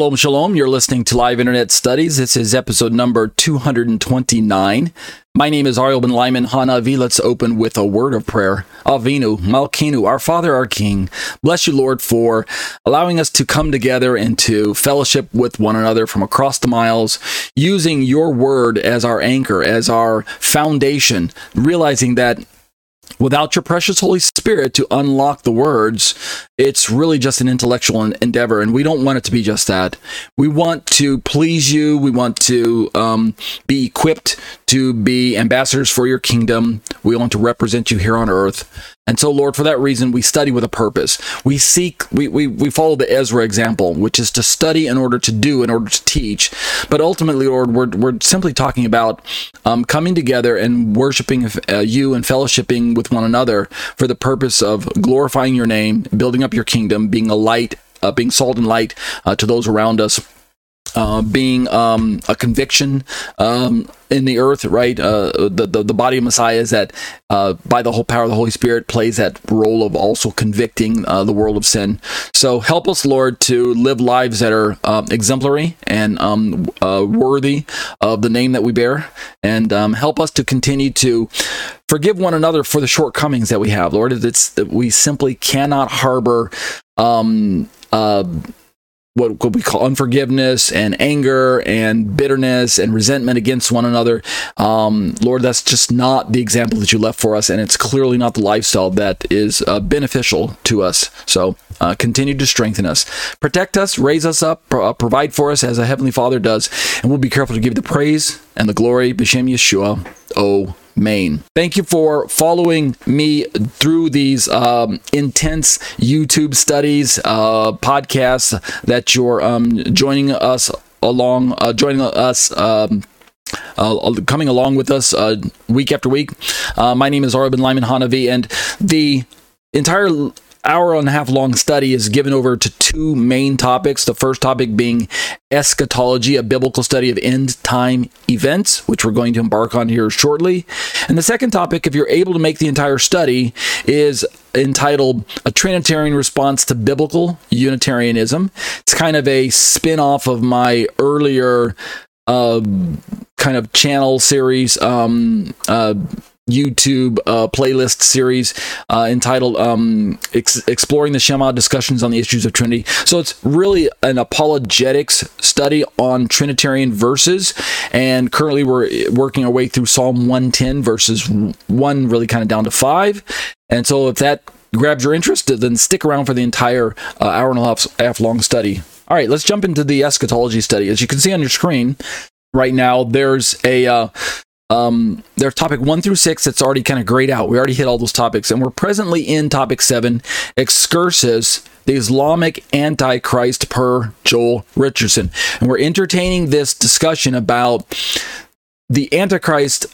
Shalom, shalom. You're listening to Live Internet Studies. This is episode number 229. My name is Ariel ben-Lyman HaNaviy. Let's open with a word of prayer. Avinu, Malkinu, our Father, our King. Bless you, Lord, for allowing us to come together and to fellowship with one another from across the miles, using your word as our anchor, as our foundation, realizing that without your precious Holy Spirit to unlock the words, it's really just an intellectual endeavor. And we don't want it to be just that. We want to please you. We want to um, be equipped to be ambassadors for your kingdom. We want to represent you here on earth. And so, Lord, for that reason, we study with a purpose. We seek, we, we, we follow the Ezra example, which is to study in order to do, in order to teach. But ultimately, Lord, we're, we're simply talking about um, coming together and worshiping uh, you and fellowshipping with one another for the purpose of glorifying your name, building up your kingdom, being a light, uh, being salt and light uh, to those around us uh, being um, a conviction um, in the earth, right? Uh, the, the, the body of Messiah is that uh, by the whole power of the Holy Spirit plays that role of also convicting uh, the world of sin. So help us, Lord, to live lives that are um, exemplary and um, uh, worthy of the name that we bear, and um, help us to continue to forgive one another for the shortcomings that we have, Lord. It's that we simply cannot harbor. Um, uh, what, what we call unforgiveness and anger and bitterness and resentment against one another. Um, Lord, that's just not the example that you left for us, and it's clearly not the lifestyle that is uh, beneficial to us. So uh, continue to strengthen us, protect us, raise us up, pro- uh, provide for us as a heavenly Father does, and we'll be careful to give the praise and the glory, B'Shem Yeshua. Oh. Maine. Thank you for following me through these um, intense YouTube studies, uh, podcasts that you're um, joining us along, uh, joining us. Um, uh, coming along with us uh, week after week. Uh, my name is Ariel ben-Lyman HaNaviy, and the entire hour and a half long study is given over to two main topics. The first topic being eschatology, a biblical study of end time events, which we're going to embark on here shortly. And the second topic, if you're able to make the entire study, is entitled A Trinitarian Response to Biblical Unitarianism. It's kind of a spin off of my earlier. Uh, kind of channel series um, uh, YouTube uh, playlist series uh, entitled um, Ex- Exploring the Shema Discussions on the Issues of Trinity. So it's really an apologetics study on Trinitarian verses. And currently we're working our way through Psalm 110, verses 1 really kind of down to 5. And so if that grabs your interest, then stick around for the entire uh, hour and a half, half long study. All right, let's jump into the eschatology study. As you can see on your screen right now, there's a uh, um, there's topic one through six that's already kind of grayed out. We already hit all those topics, and we're presently in topic seven, excursus, the Islamic Antichrist per Joel Richardson, and we're entertaining this discussion about the Antichrist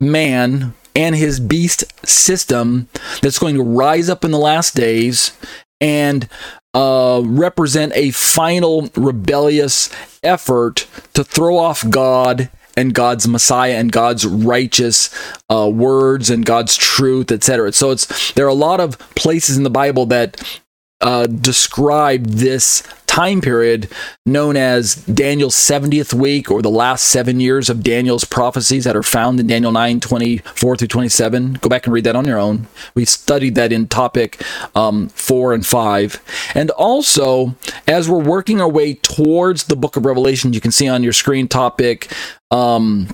man and his beast system that's going to rise up in the last days and uh, represent a final rebellious effort to throw off God and God's Messiah and God's righteous uh, words and God's truth, etc. So it's there are a lot of places in the Bible that uh, describe this time period known as Daniel's 70th week or the last seven years of Daniel's prophecies that are found in Daniel 9 24 through 27. Go back and read that on your own. We studied that in topic um, 4 and 5. And also, as we're working our way towards the book of Revelation, you can see on your screen topic. Um,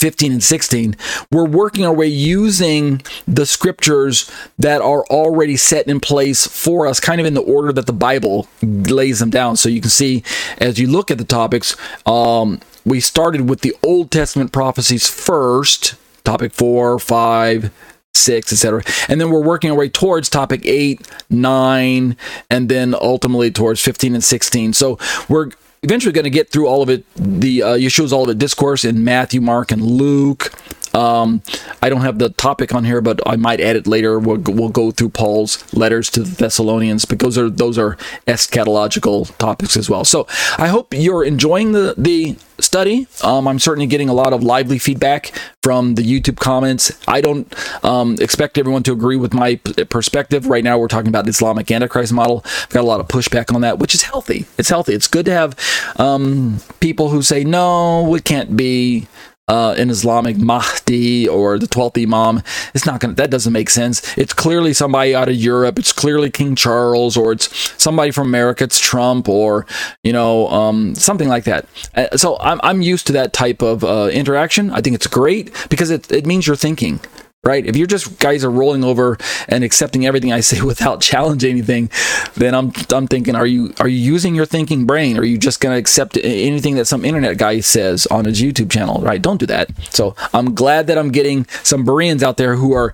15 and 16, we're working our way using the scriptures that are already set in place for us, kind of in the order that the Bible lays them down. So you can see as you look at the topics, um, we started with the Old Testament prophecies first, topic four, five, six, etc. And then we're working our way towards topic eight, nine, and then ultimately towards 15 and 16. So we're eventually going to get through Olivet. The uh, Yeshua's all of it discourse in Matthew, Mark, and Luke. Um, I don't have the topic on here, but I might add it later. We'll, we'll go through Paul's letters to the Thessalonians because those are those are eschatological topics as well. So I hope you're enjoying the the study. Um, I'm certainly getting a lot of lively feedback from the YouTube comments. I don't um, expect everyone to agree with my p- perspective. Right now, we're talking about the Islamic Antichrist model. I've got a lot of pushback on that, which is healthy. It's healthy. It's good to have um, people who say, no, it can't be uh, an Islamic Mahdi or the 12th Imam. It's not going to, that doesn't make sense. It's clearly somebody out of Europe. It's clearly King Charles or it's somebody from America. It's Trump or, you know, um, something like that. Uh, so I'm, I'm used to that type of uh, interaction. I think it's great because it, it means you're thinking right? If you're just guys are rolling over and accepting everything I say without challenging anything, then I'm I'm thinking, are you are you using your thinking brain? Are you just to accept anything that some internet guy says on his YouTube channel? Right? Don't do that. So I'm glad that I'm getting some Bereans out there who are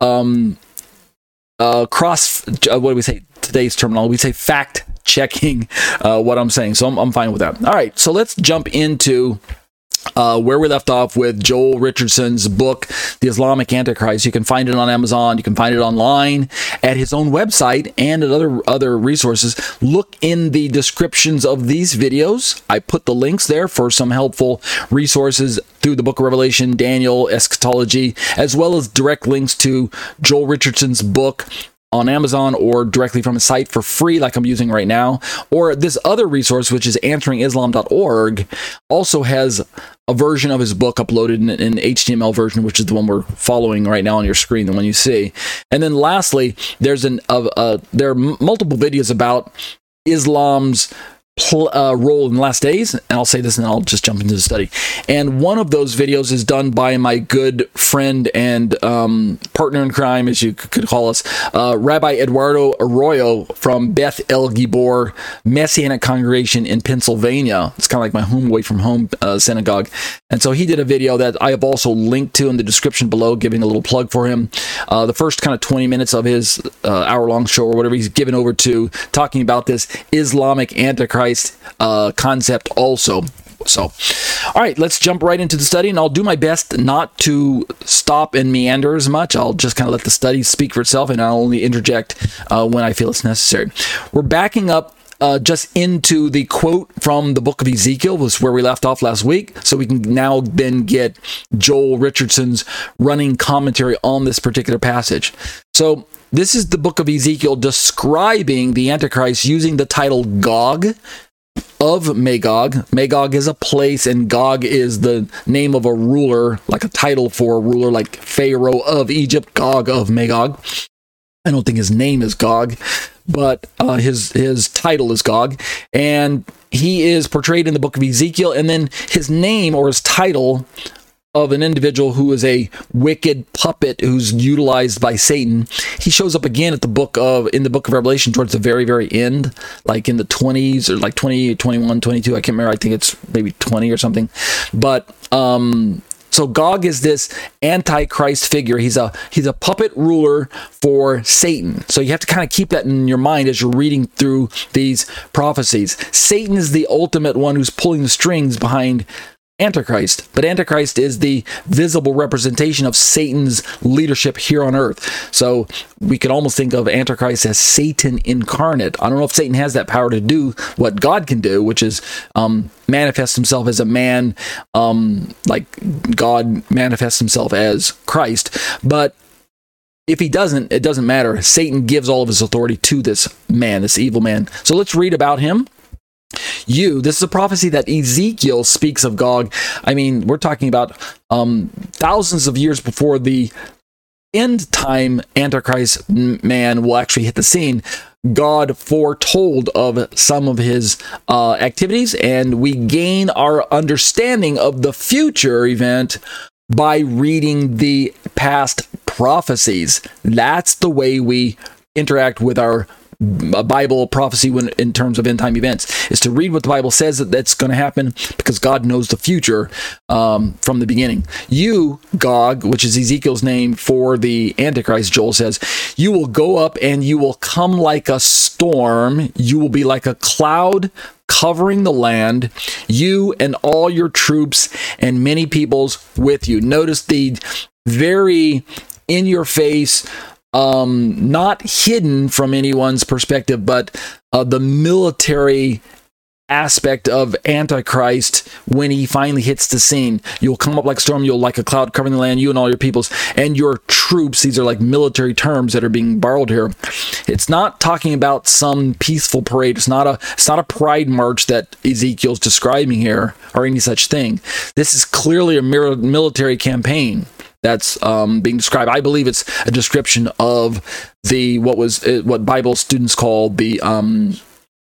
um uh cross uh, what do we say today's terminology? We say fact checking uh, what I'm saying. So I'm, I'm fine with that. All right, so let's jump into uh, where we left off with Joel Richardson's book, The Islamic Antichrist. You can find it on Amazon. You can find it online at his own website and at other other resources. Look in the descriptions of these videos. I put the links there for some helpful resources through the Book of Revelation, Daniel, eschatology, as well as direct links to Joel Richardson's book, on Amazon or directly from a site for free, like I'm using right now. Or this other resource, which is answeringislam.org, also has a version of his book uploaded in an HTML version, which is the one we're following right now on your screen, the one you see. And then lastly, there's an uh, uh, there are multiple videos about Islam's pl- uh, role in the last days. And I'll say this and I'll just jump into the study. And one of those videos is done by my good friend and um, partner in crime, as you could call us, uh, Rabbi Eduardo Arroyo from Beth El Gibor Messianic Congregation in Pennsylvania. It's kind of like my home away from home uh, synagogue. And so he did a video that I have also linked to in the description below, giving a little plug for him. Uh, the first kind of 20 minutes of his uh, hour long show or whatever he's given over to talking about this Islamic Antichrist uh, concept also. So, all right, let's jump right into the study, and I'll do my best not to stop and meander as much. I'll just kind of let the study speak for itself, and I'll only interject uh, when I feel it's necessary. We're backing up uh, just into the quote from the book of Ezekiel, was where we left off last week. So we can now then get Joel Richardson's running commentary on this particular passage. So this is the book of Ezekiel describing the Antichrist using the title Gog of Magog. Magog is a place, and Gog is the name of a ruler, like a title for a ruler, like Pharaoh of Egypt, Gog of Magog. I don't think his name is Gog, but uh, his his title is Gog, and he is portrayed in the book of Ezekiel. And then his name or his title of an individual who is a wicked puppet who's utilized by Satan. He shows up again at the book of in the book of Revelation towards the very very end, like in the 20s or like 20, 21, 22, I can't remember. I think it's maybe 20 or something. But um so Gog is this antichrist figure. He's a he's a puppet ruler for Satan. So you have to kind of keep that in your mind as you're reading through these prophecies. Satan is the ultimate one who's pulling the strings behind Antichrist. But Antichrist is the visible representation of Satan's leadership here on earth. So we could almost think of Antichrist as Satan incarnate. I don't know if Satan has that power to do what God can do, which is um, manifest himself as a man, um, like God manifests himself as Christ. But if he doesn't, it doesn't matter. Satan gives all of his authority to this man, this evil man. So let's read about him you. This is a prophecy that Ezekiel speaks of Gog. I mean, we're talking about um, thousands of years before the end time Antichrist man will actually hit the scene. God foretold of some of his uh, activities, and we gain our understanding of the future event by reading the past prophecies. That's the way we interact with our Bible prophecy when in terms of end time events is to read what the Bible says that that's going to happen because God knows the future um, from the beginning. You, Gog, which is Ezekiel's name for the Antichrist, Joel says, you will go up and you will come like a storm. You will be like a cloud covering the land, you and all your troops and many peoples with you. Notice the very in your face, um, not hidden from anyone's perspective, but uh, the military aspect of Antichrist when he finally hits the scene. You'll come up like storm, you'll like a cloud covering the land, you and all your peoples, and your troops. These are like military terms that are being borrowed here. It's not talking about some peaceful parade. It's not a it's not a pride march that Ezekiel's describing here or any such thing. This is clearly a military campaign that's um, being described. I believe it's a description of the what was uh, what Bible students call the um,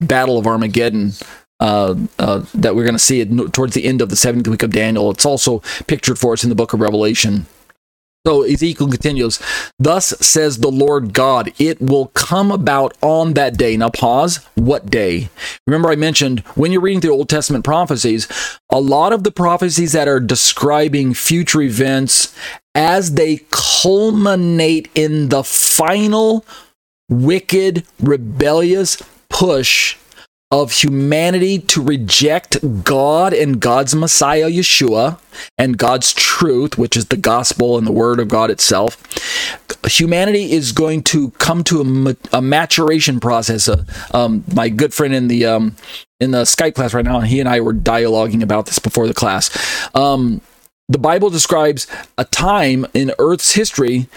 Battle of Armageddon uh, uh, that we're going to see it towards the end of the seventh week of Daniel. It's also pictured for us in the book of Revelation. So Ezekiel continues, Thus says the Lord God, it will come about on that day. Now pause. What day? Remember, I mentioned when you're reading the Old Testament prophecies, a lot of the prophecies that are describing future events as they culminate in the final wicked, rebellious push of humanity to reject God and God's Messiah, Yeshua, and God's truth, which is the gospel and the word of God itself, humanity is going to come to a, a maturation process. Uh, um, my good friend in the um, in the Skype class right now, he and I were dialoguing about this before the class. Um, the Bible describes a time in Earth's history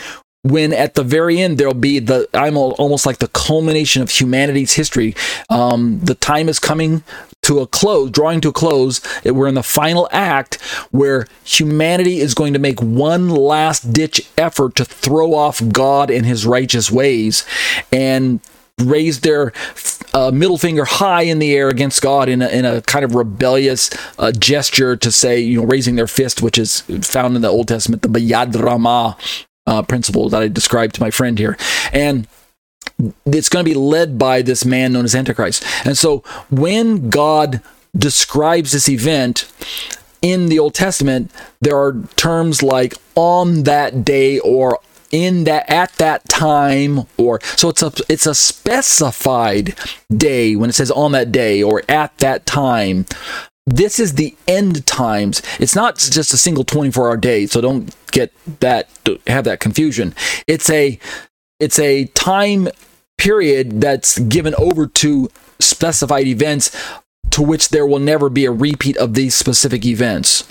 when at the very end there'll be the I'm almost like the culmination of humanity's history. Um, the time is coming to a close, drawing to a close. We're in the final act where humanity is going to make one last ditch effort to throw off God and His righteous ways, and raise their uh, middle finger high in the air against God in a, in a kind of rebellious uh, gesture to say, you know, raising their fist, which is found in the Old Testament, the Bayad Ramah, uh, principle that I described to my friend here. And it's going to be led by this man known as Antichrist. And so when God describes this event in the Old Testament, there are terms like on that day or in that at that time or so it's a it's a specified day when it says on that day or at that time this is the end times. It's not just a single 24 hour day, so don't get that have that confusion. It's a it's a time period that's given over to specified events to which there will never be a repeat of these specific events.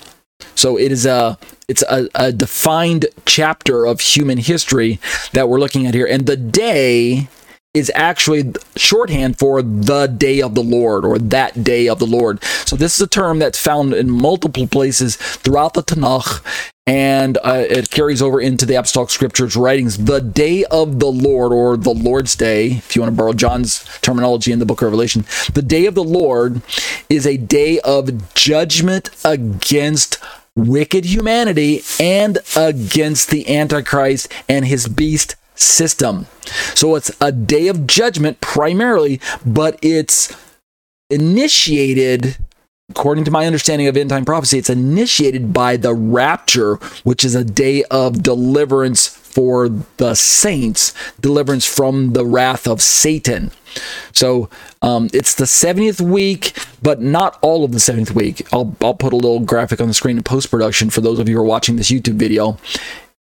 So it is a it's a, a defined chapter of human history that we're looking at here. And the day is actually shorthand for the day of the Lord or that day of the Lord. So this is a term that's found in multiple places throughout the Tanakh and uh, it carries over into the apostolic scriptures writings the day of the lord or the lord's day if you want to borrow john's terminology in the book of revelation the day of the lord is a day of judgment against wicked humanity and against the antichrist and his beast system. So it's a day of judgment primarily, but it's initiated according to my understanding of end time prophecy, it's initiated by the rapture, which is a day of deliverance for the saints, deliverance from the wrath of Satan. So um, it's the 70th week, but not all of the 70th week. I'll, I'll put a little graphic on the screen in post production for those of you who are watching this YouTube video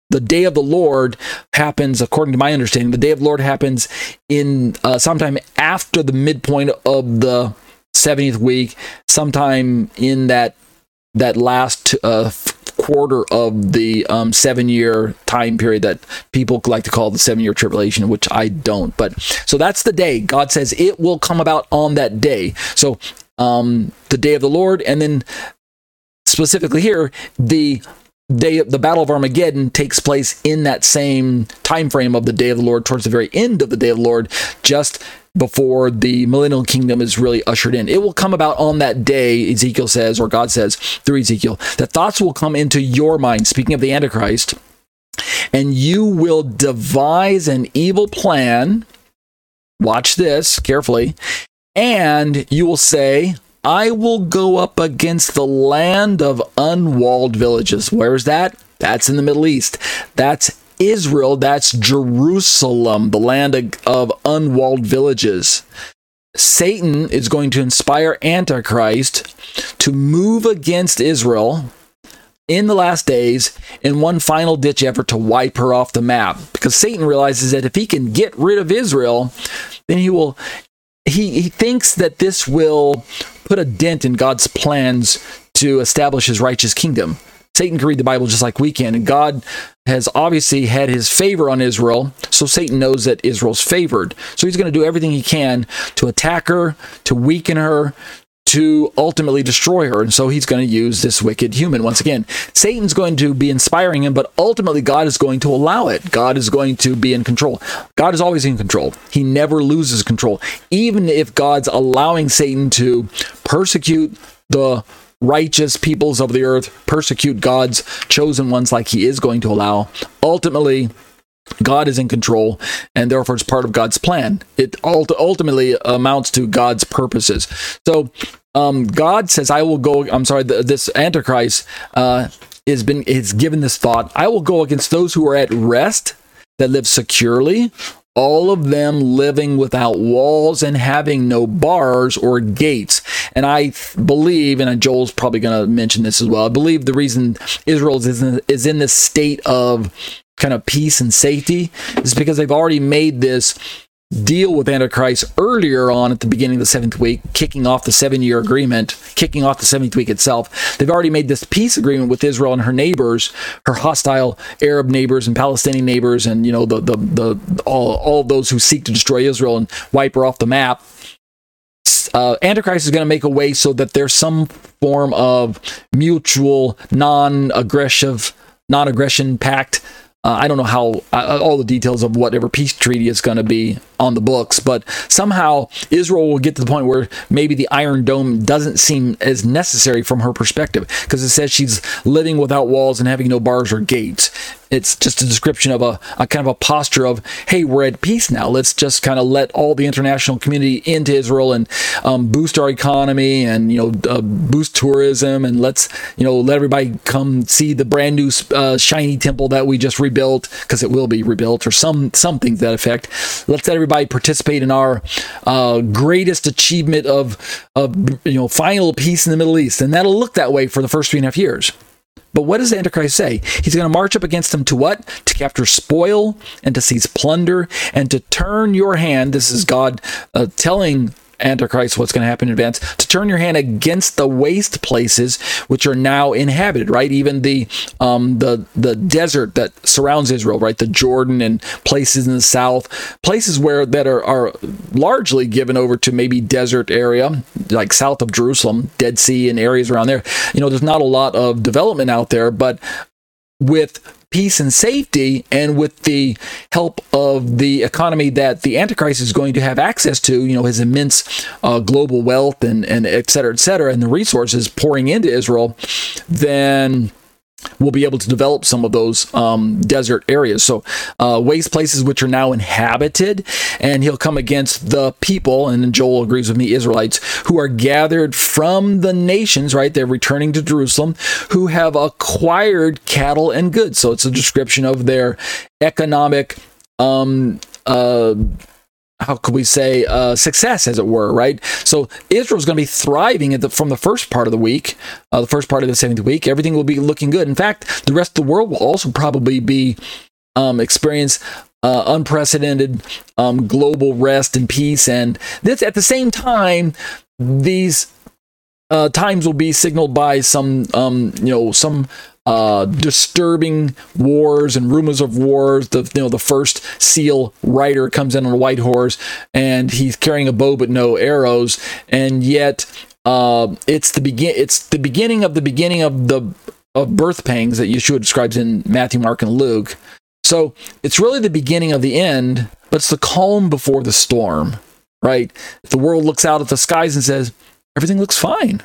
the day of the Lord happens, according to my understanding, the day of the Lord happens in uh, sometime after the midpoint of the 70th week, sometime in that that last uh, quarter of the um, seven year time period that people like to call the seven year tribulation, which I don't. But so that's the day. God says it will come about on that day. So um, the day of the Lord, and then specifically here, the day the battle of armageddon takes place in that same time frame of the day of the lord towards the very end of the day of the lord just before the millennial kingdom is really ushered in. It will come about on that day ezekiel says or god says through ezekiel that thoughts will come into your mind speaking of the antichrist and you will devise an evil plan watch this carefully and you will say I will go up against the land of unwalled villages. Where's that? That's in the Middle East. That's Israel. That's Jerusalem, the land of unwalled villages. Satan is going to inspire Antichrist to move against Israel in the last days in one final ditch effort to wipe her off the map. Because Satan realizes that if he can get rid of Israel, then he will. He, he thinks that this will put a dent in God's plans to establish his righteous kingdom. Satan can read the Bible just like we can, and God has obviously had his favor on Israel, so Satan knows that Israel's favored. So he's going to do everything he can to attack her, to weaken her, to ultimately destroy her. And so he's going to use this wicked human. Once again, Satan's going to be inspiring him, but ultimately God is going to allow it. God is going to be in control. God is always in control. He never loses control. Even if God's allowing Satan to persecute the righteous peoples of the earth, persecute God's chosen ones like he is going to allow, ultimately God is in control, and therefore it's part of God's plan. It ultimately amounts to God's purposes. So um, God says, "I will go." I'm sorry, this Antichrist uh, has been is given this thought: I will go against those who are at rest, that live securely, all of them living without walls and having no bars or gates. And I believe, and Joel's probably going to mention this as well. I believe the reason Israel is in, is in this state of kind of peace and safety is because they've already made this deal with Antichrist earlier on at the beginning of the seventh week, kicking off the seven year agreement, kicking off the seventh week itself. They've already made this peace agreement with Israel and her neighbors, her hostile Arab neighbors and Palestinian neighbors, and you know the the, the all all those who seek to destroy Israel and wipe her off the map. Uh, Antichrist is going to make a way so that there's some form of mutual, non-aggressive, non-aggression pact uh, I don't know how uh, all the details of whatever peace treaty is going to be on the books, but somehow Israel will get to the point where maybe the Iron Dome doesn't seem as necessary from her perspective because it says she's living without walls and having no bars or gates. It's just a description of a, a kind of a posture of, hey, we're at peace now. Let's just kind of let all the international community into Israel and um, boost our economy and you know uh, boost tourism and let's you know let everybody come see the brand new uh, shiny temple that we just rebuilt because it will be rebuilt or some something to that effect. Let's let everybody participate in our uh, greatest achievement of of you know final peace in the Middle East, and that'll look that way for the first three and a half years. But what does the Antichrist say? He's going to march up against them to what? To capture spoil and to seize plunder and to turn your hand. This is God uh, telling Antichrist, what's going to happen in advance, to turn your hand against the waste places which are now inhabited, right? Even the um, the the desert that surrounds Israel, right? The Jordan and places in the south, places where that are, are largely given over to maybe desert area, like south of Jerusalem, Dead Sea and areas around there. You know, there's not a lot of development out there, but with peace and safety and with the help of the economy that the antichrist is going to have access to you know his immense uh, global wealth and and et cetera et cetera and the resources pouring into israel then will be able to develop some of those um, desert areas. So, uh, waste places which are now inhabited, and he'll come against the people, and Joel agrees with me, Israelites, who are gathered from the nations, right? They're returning to Jerusalem, who have acquired cattle and goods. So, it's a description of their economic. Um, uh, how could we say uh, success as it were right? So israel's going to be thriving the, from the first part of the week uh, the first part of the seventh week. Everything will be looking good. In fact the rest of the world will also probably be um, experience uh, unprecedented um, global rest and peace. And this at the same time these uh, times will be signaled by some um, you know some uh, disturbing wars and rumors of wars. The you know the first seal rider comes in on a white horse and he's carrying a bow but no arrows, and yet uh, it's the begin it's the beginning of the beginning of the of birth pangs that Yeshua describes in Matthew, Mark, and Luke. So it's really the beginning of the end, but it's the calm before the storm, right? The world looks out at the skies and says everything looks fine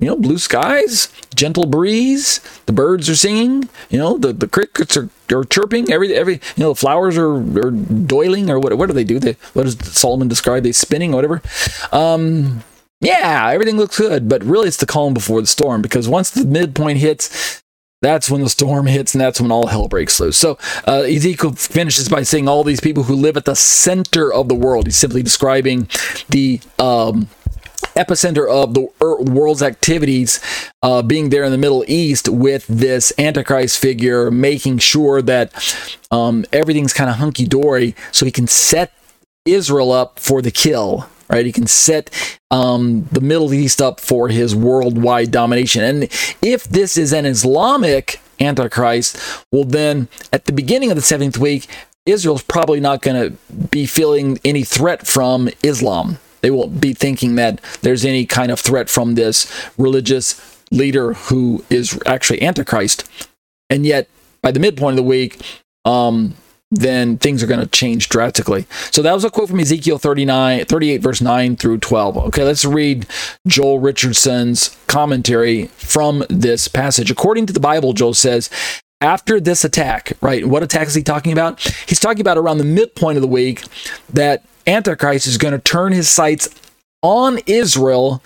you know, blue skies, gentle breeze, the birds are singing, you know, the, the crickets are, are chirping, every, every, you know, the flowers are, are doiling or what, what do they do? They, what does Solomon describe? They spinning or whatever. Um, yeah, everything looks good, but really it's the calm before the storm because once the midpoint hits, that's when the storm hits and that's when all hell breaks loose. So uh, Ezekiel finishes by saying all these people who live at the center of the world. He's simply describing the um, epicenter of the world's activities uh, being there in the Middle East with this Antichrist figure, making sure that um, everything's kind of hunky dory so he can set Israel up for the kill. Right, he can set um, the Middle East up for his worldwide domination. And if this is an Islamic Antichrist, well, then at the beginning of the seventh week, Israel's probably not going to be feeling any threat from Islam they won't be thinking that there's any kind of threat from this religious leader who is actually Antichrist. And yet, by the midpoint of the week, um, then things are going to change drastically. So that was a quote from Ezekiel 39, 38, verse 9 through 12. Okay, let's read Joel Richardson's commentary from this passage. According to the Bible, Joel says, after this attack, right? What attack is he talking about? He's talking about around the midpoint of the week that Antichrist is going to turn his sights on Israel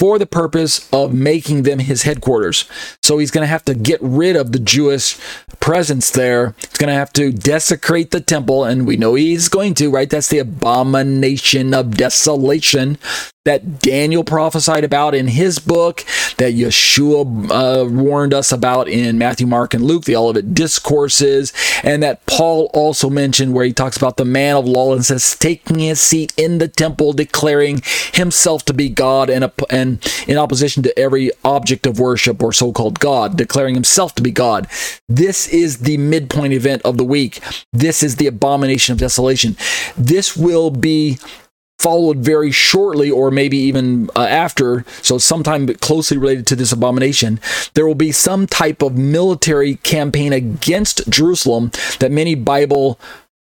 for the purpose of making them his headquarters. So he's going to have to get rid of the Jewish presence there. He's going to have to desecrate the temple, and we know he's going to, right? That's the abomination of desolation that Daniel prophesied about in his book, that Yeshua uh, warned us about in Matthew, Mark, and Luke, the Olivet Discourses, and that Paul also mentioned where he talks about the man of lawlessness taking his seat in the temple, declaring himself to be God and, and in opposition to every object of worship or so called God, declaring himself to be God. This is the midpoint event of the week. This is the abomination of desolation. This will be followed very shortly, or maybe even uh, after, so sometime closely related to this abomination, there will be some type of military campaign against Jerusalem that many Bible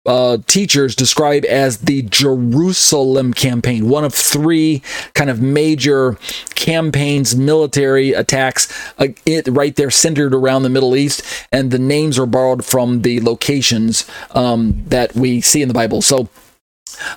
uh, teachers describe as the Jerusalem campaign, one of three kind of major campaigns, military attacks, uh, it right there centered around the Middle East, and the names are borrowed from the locations um, that we see in the Bible. So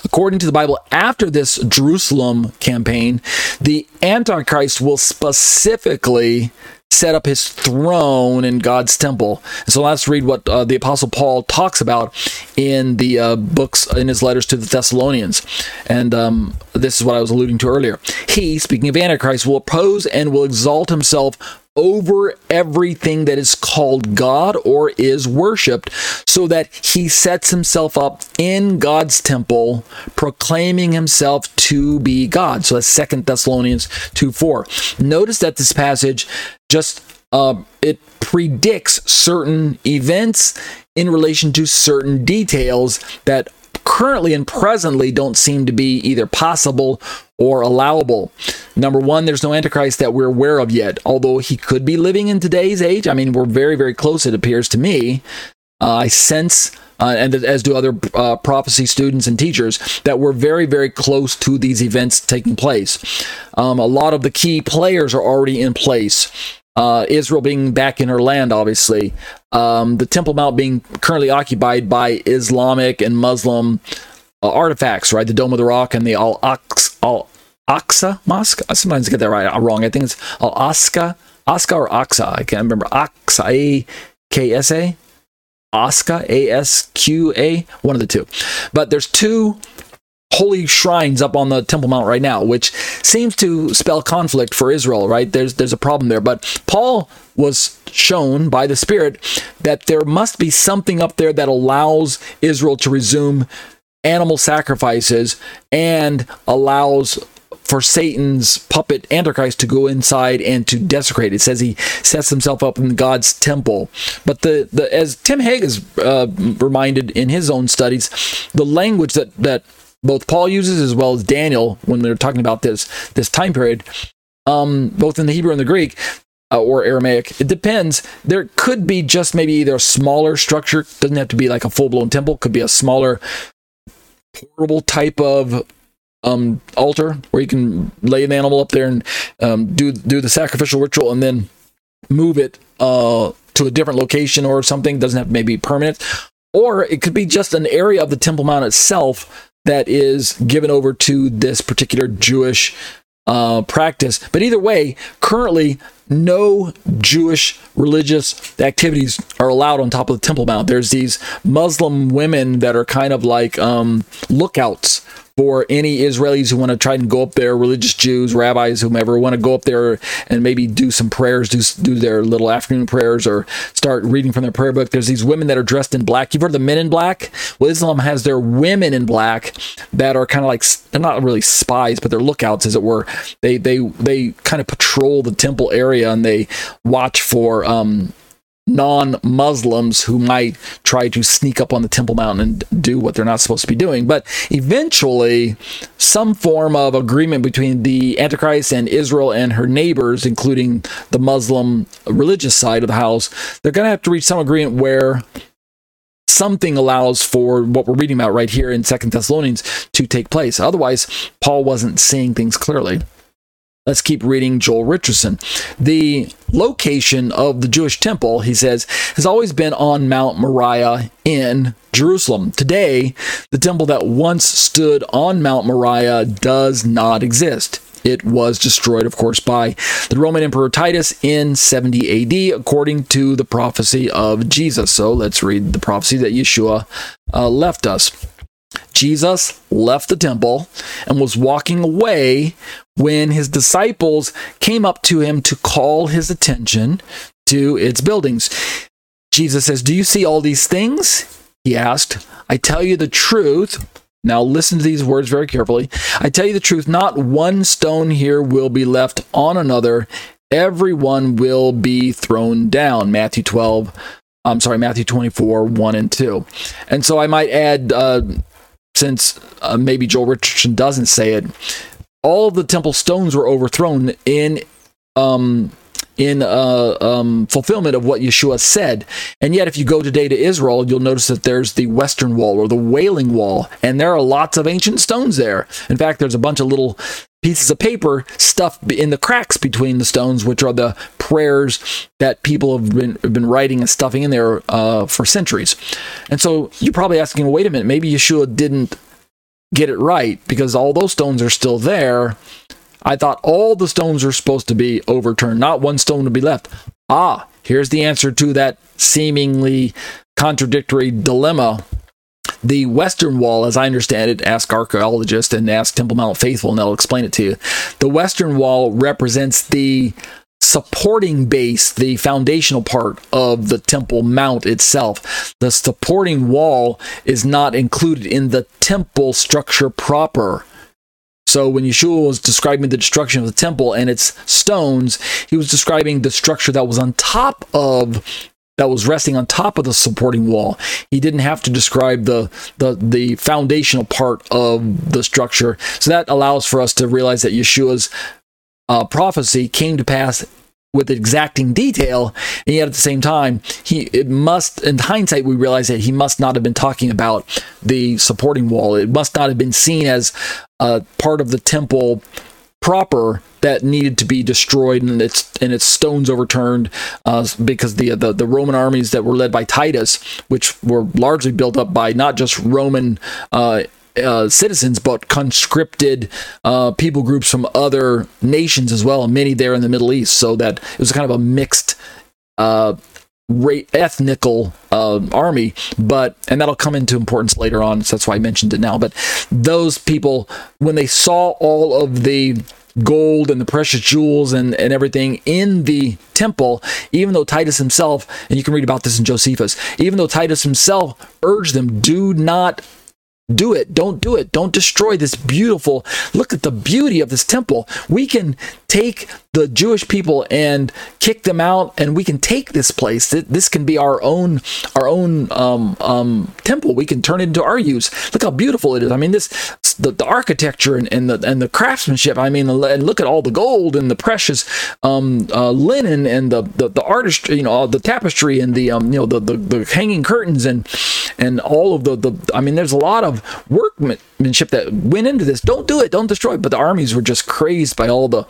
According to the Bible, after this Jerusalem campaign, the Antichrist will specifically set up his throne in God's temple. And so let's read what uh, the Apostle Paul talks about in the uh, books, in his letters to the Thessalonians. And um, this is what I was alluding to earlier. He, speaking of Antichrist, will oppose and will exalt himself over everything that is called God or is worshiped, so that he sets himself up in God's temple, proclaiming himself to be God. So that's Second Thessalonians 2 4. Notice that this passage just uh, it predicts certain events in relation to certain details that currently and presently don't seem to be either possible or allowable. Number one, there's no Antichrist that we're aware of yet, although he could be living in today's age. I mean, we're very, very close, it appears to me. Uh, I sense, uh, and as do other uh, prophecy students and teachers, that we're very, very close to these events taking place. Um, a lot of the key players are already in place uh, Israel being back in her land, obviously, um, the Temple Mount being currently occupied by Islamic and Muslim uh, artifacts, right? The Dome of the Rock and the Al Aqsa Mosque. I sometimes get that right uh, wrong. I think it's Al Aqsa, Aqsa or Aqsa. I can't remember. Aqsa, A K S A, Aqsa, A S Q A, one of the two. But there's two holy shrines up on the Temple Mount right now, which seems to spell conflict for Israel, right? There's there's a problem there. But Paul was shown by the Spirit that there must be something up there that allows Israel to resume animal sacrifices and allows for Satan's puppet Antichrist to go inside and to desecrate. It says he sets himself up in God's temple. But the, the as Tim Hegg has uh, reminded in his own studies, the language that that both Paul uses as well as Daniel when they're talking about this this time period, um, both in the Hebrew and the Greek uh, or Aramaic. It depends. There could be just maybe either a smaller structure, doesn't have to be like a full blown temple. Could be a smaller portable type of um, altar where you can lay an animal up there and um, do do the sacrificial ritual and then move it uh, to a different location or something. Doesn't have to maybe permanent. Or it could be just an area of the Temple Mount itself that is given over to this particular Jewish uh, practice. But either way, currently no Jewish religious activities are allowed on top of the Temple Mount. There's these Muslim women that are kind of like um, lookouts for any Israelis who want to try and go up there, religious Jews, rabbis, whomever want to go up there and maybe do some prayers, do, do their little afternoon prayers or start reading from their prayer book. There's these women that are dressed in black. You've heard the men in black? Well, Islam has their women in black that are kind of like, they're not really spies, but they're lookouts, as it were. They, they, they kind of patrol the temple area and they watch for, um, non Muslims who might try to sneak up on the Temple Mountain and do what they're not supposed to be doing. But eventually, some form of agreement between the Antichrist and Israel and her neighbors, including the Muslim religious side of the house, they're going to have to reach some agreement where something allows for what we're reading about right here in Second Thessalonians to take place. Otherwise, Paul wasn't seeing things clearly. Let's keep reading Joel Richardson. The location of the Jewish temple, he says, has always been on Mount Moriah in Jerusalem. Today, the temple that once stood on Mount Moriah does not exist. It was destroyed, of course, by the Roman Emperor Titus in 70 AD, according to the prophecy of Jesus. So let's read the prophecy that Yeshua uh, left us. Jesus left the temple and was walking away when his disciples came up to him to call his attention to its buildings. Jesus says, Do you see all these things? He asked. I tell you the truth. Now listen to these words very carefully. I tell you the truth, not one stone here will be left on another. Everyone will be thrown down. Matthew 12, I'm sorry, Matthew 24, 1 and 2. And so I might add, uh, since uh, maybe Joel Richardson doesn't say it, all the temple stones were overthrown in um, in uh, um, fulfillment of what Yeshua said. And yet, if you go today to Israel, you'll notice that there's the Western Wall or the Wailing Wall, and there are lots of ancient stones there. In fact, there's a bunch of little pieces of paper stuffed in the cracks between the stones, which are the prayers that people have been, have been writing and stuffing in there uh, for centuries. And so you're probably asking, wait a minute, maybe Yeshua didn't get it right because all those stones are still there. I thought all the stones are supposed to be overturned, not one stone to be left. Ah, here's the answer to that seemingly contradictory dilemma. The Western Wall, as I understand it, ask archaeologists and ask Temple Mount Faithful, and they'll explain it to you. The Western Wall represents the supporting base, the foundational part of the temple mount itself. The supporting wall is not included in the temple structure proper. So when Yeshua was describing the destruction of the temple and its stones, he was describing the structure that was on top of that was resting on top of the supporting wall. He didn't have to describe the the the foundational part of the structure. So that allows for us to realize that Yeshua's uh, prophecy came to pass with exacting detail, and yet at the same time, he it must in hindsight we realize that he must not have been talking about the supporting wall. It must not have been seen as a part of the temple proper that needed to be destroyed and its and its stones overturned uh, because the, the the Roman armies that were led by Titus, which were largely built up by not just Roman uh, uh, citizens, but conscripted uh, people groups from other nations as well, many there in the Middle East. So that it was kind of a mixed ethnical uh, army, but and that'll come into importance later on. So that's why I mentioned it now. But those people, when they saw all of the gold and the precious jewels and, and everything in the temple, even though Titus himself, and you can read about this in Josephus, even though Titus himself urged them, do not do it. Don't do it. Don't destroy this beautiful. Look at the beauty of this temple. We can take the Jewish people and kick them out, and we can take this place. This can be our own our own um, um, temple. We can turn it into our use. Look how beautiful it is. I mean, this the, the architecture and, and the and the craftsmanship. I mean, and look at all the gold and the precious um, uh, linen and the, the the artistry. You know, the tapestry and the um, you know the, the the hanging curtains and and all of the the. I mean, there's a lot of workmanship that went into this. Don't do it. Don't destroy it. But the armies were just crazed by all the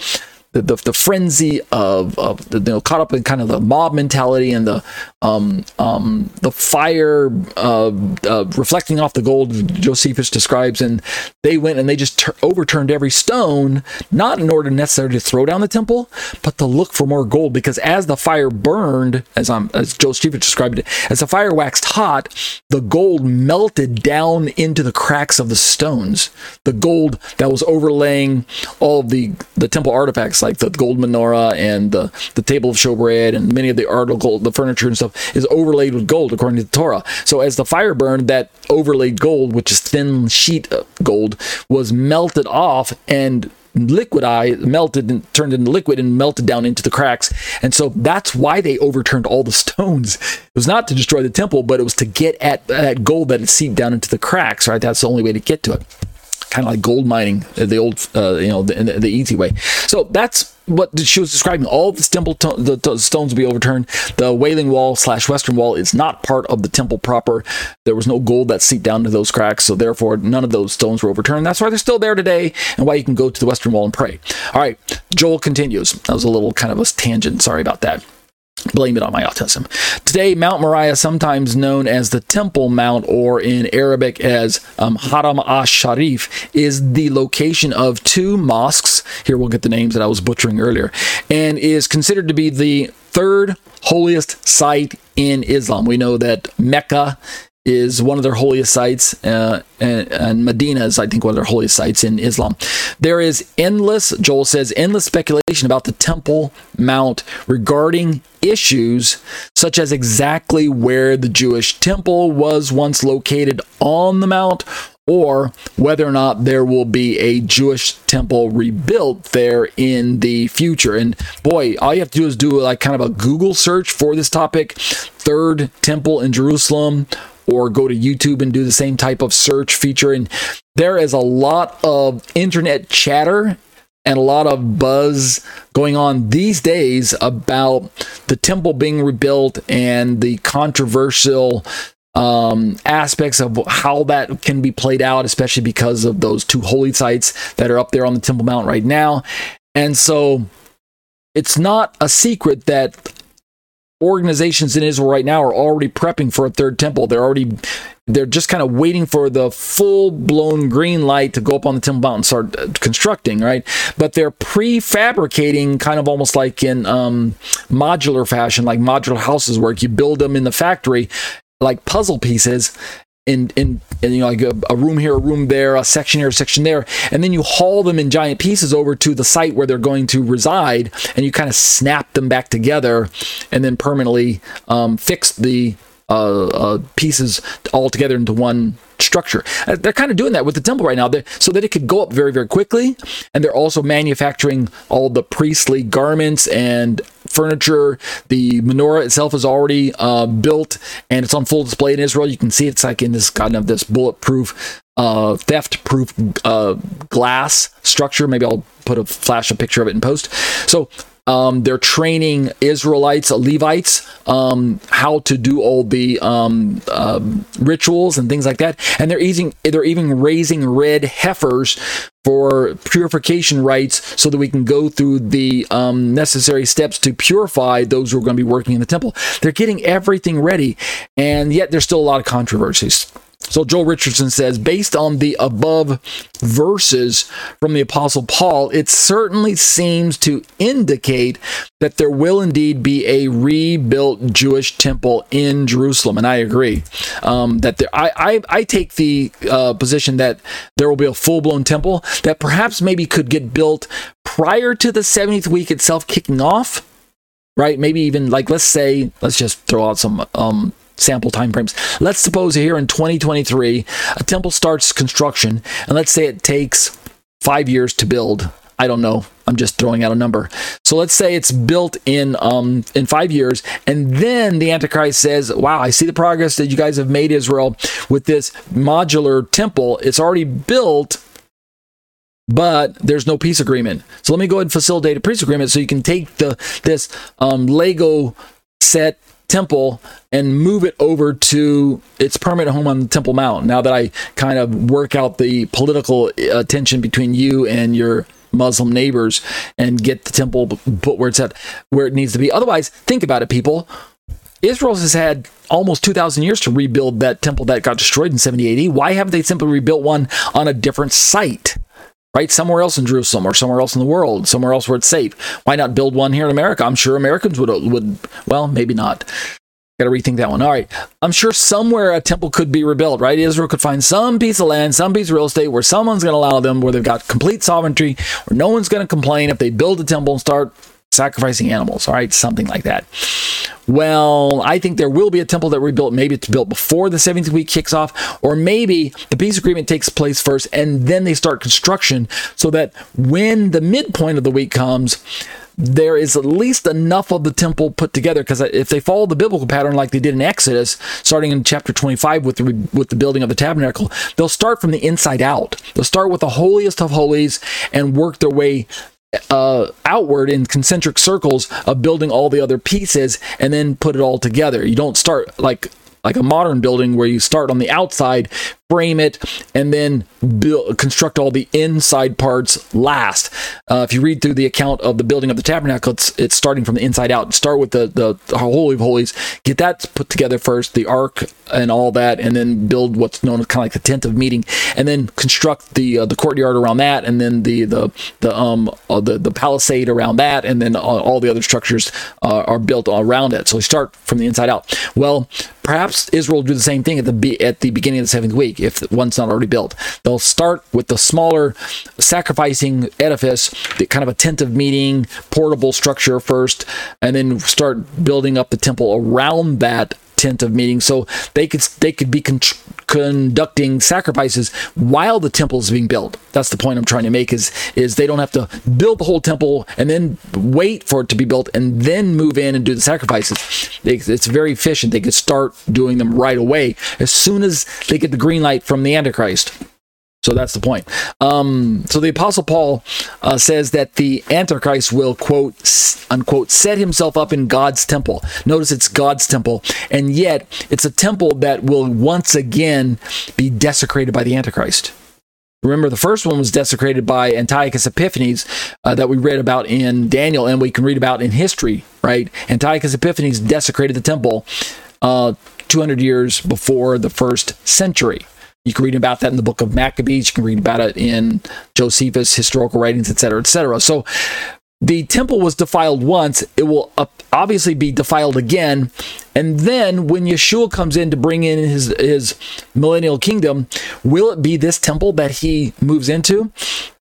the, the, the frenzy of, of the, you know, caught up in kind of the mob mentality and the um, um, the fire uh, uh, reflecting off the gold Josephus describes, and they went and they just overturned every stone, not in order necessarily to throw down the temple, but to look for more gold. Because as the fire burned, as I'm as Josephus described it, as the fire waxed hot, the gold melted down into the cracks of the stones. The gold that was overlaying all of the the temple artifacts, like the gold menorah and the the table of showbread and many of the article, the furniture and stuff is overlaid with gold according to the Torah. So as the fire burned, that overlaid gold, which is thin sheet gold, was melted off and liquidized, melted and turned into liquid and melted down into the cracks. And so that's why they overturned all the stones. It was not to destroy the temple, but it was to get at that gold that had seeped down into the cracks, right? That's the only way to get to it kind of like gold mining, uh, the old, uh, you know, the, the, easy way. So that's what she was describing. All the temple, to- the, the, stones will be overturned. The Wailing Wall slash Western Wall is not part of the temple proper. There was no gold that seeped down to those cracks, so therefore none of those stones were overturned. That's why they're still there today, and why you can go to the Western Wall and pray. All right, Joel continues. That was a little kind of a tangent. Sorry about that. Blame it on my autism. Today, Mount Moriah, sometimes known as the Temple Mount or in Arabic as um, Haram ash Sharif, is the location of two mosques. Here we'll get the names that I was butchering earlier, and is considered to be the third holiest site in Islam. We know that Mecca is one of their holiest sites, uh, and, and, Medina is, I think, one of their holiest sites in Islam. There is endless, Joel says, endless speculation about the Temple Mount regarding issues such as exactly where the Jewish temple was once located on the Mount or whether or not there will be a Jewish temple rebuilt there in the future. And boy, all you have to do is do like kind of a Google search for this topic third temple in Jerusalem or go to YouTube and do the same type of search feature. And there is a lot of internet chatter and a lot of buzz going on these days about the temple being rebuilt and the controversial um, aspects of how that can be played out, especially because of those two holy sites that are up there on the Temple Mount right now. And so it's not a secret that organizations in Israel right now are already prepping for a third temple. They're already they're just kind of waiting for the full blown green light to go up on the Temple Mount and start uh, constructing, right? But they're prefabricating kind of almost like in um, modular fashion, like modular houses work. You build them in the factory like puzzle pieces in, in, in, you know like a, a, room here, a room there, a section here, a section there, and then you haul them in giant pieces over to the site where they're going to reside, and you kind of snap them back together, and then permanently um, fix the uh, uh, pieces all together into one structure. Uh, they're kind of doing that with the temple right now, so that it could go up very, very quickly. And they're also manufacturing all the priestly garments and furniture. The menorah itself is already uh, built and it's on full display in Israel. You can see it's like in this kind of this bulletproof, uh, theft-proof uh, glass structure. Maybe I'll put a flash a picture of it in post. So um, they're training Israelites, Levites, um, how to do all the um, uh, rituals and things like that. And they're they're even raising red heifers for purification rites, so that we can go through the um, necessary steps to purify those who are going to be working in the temple. They're getting everything ready, and yet there's still a lot of controversies. So Joel Richardson says, based on the above verses from the Apostle Paul, it certainly seems to indicate that there will indeed be a rebuilt Jewish temple in Jerusalem, and I agree. Um, that there, I, I, I take the uh, position that there will be a full blown temple that perhaps maybe could get built prior to the 70th week itself kicking off. Right, maybe even like let's say, let's just throw out some um, sample timeframes. Let's suppose here in 2023, a temple starts construction, and let's say it takes five years to build. I don't know. I'm just throwing out a number. So let's say it's built in um, in five years, and then the Antichrist says, "Wow, I see the progress that you guys have made, Israel, with this modular temple. It's already built." But there's no peace agreement. So let me go ahead and facilitate a peace agreement so you can take the this um, Lego set temple and move it over to its permanent home on the Temple Mount. Now that I kind of work out the political uh, tension between you and your Muslim neighbors and get the temple put where it's at, where it needs to be. Otherwise, think about it, people. Israel has had almost 2,000 years to rebuild that temple that got destroyed in 70 AD. Why haven't they simply rebuilt one on a different site? Right, somewhere else in Jerusalem or somewhere else in the world, somewhere else where it's safe. Why not build one here in America? I'm sure Americans would would well, maybe not. Got to rethink that one. All right. I'm sure somewhere a temple could be rebuilt, right? Israel could find some piece of land, some piece of real estate where someone's going to allow them, where they've got complete sovereignty, where no one's going to complain if they build a temple and start sacrificing animals, all right? Something like that. Well, I think there will be a temple that rebuilt. Maybe it's built before the 70th week kicks off, or maybe the peace agreement takes place first and then they start construction so that when the midpoint of the week comes, there is at least enough of the temple put together because if they follow the biblical pattern like they did in Exodus, starting in chapter 25 with the with the building of the tabernacle, they'll start from the inside out. They'll start with the holiest of holies and work their way uh, outward in concentric circles of building all the other pieces and then put it all together. You don't start like like a modern building where you start on the outside, frame it, and then build, construct all the inside parts last. Uh, if you read through the account of the building of the tabernacle, it's, it's starting from the inside out. Start with the, the, Holy of Holies, get that put together first, the ark and all that, and then build what's known as kind of like the tent of meeting, and then construct the uh, the courtyard around that, and then the the the um uh, the the palisade around that, and then all, all the other structures uh, are built around it. So we start from the inside out. Well, perhaps Israel will do the same thing at the at the beginning of the seventh week if one's not already built. They'll start with the smaller sacrificing edifice, the kind of a tent of meeting, portable structure first, and then start building up the temple around that tent of meeting so they could they could be con- conducting sacrifices while the temple is being built. That's the point i'm trying to make is is they don't have to build the whole temple and then wait for it to be built and then move in and do the sacrifices. They, it's very efficient. They could start doing them right away as soon as they get the green light from the antichrist so that's the point. Um, so the Apostle Paul uh, says that the Antichrist will, quote, unquote, set himself up in God's temple. Notice it's God's temple. And yet it's a temple that will once again be desecrated by the Antichrist. Remember, the first one was desecrated by Antiochus Epiphanes uh, that we read about in Daniel and we can read about in history, right? Antiochus Epiphanes desecrated the temple uh, 200 years before the first century. You can read about that in the book of Maccabees. You can read about it in Josephus' historical writings, etc., etc. So the temple was defiled once. It will obviously be defiled again. And then when Yeshua comes in to bring in his, his millennial kingdom, will it be this temple that he moves into?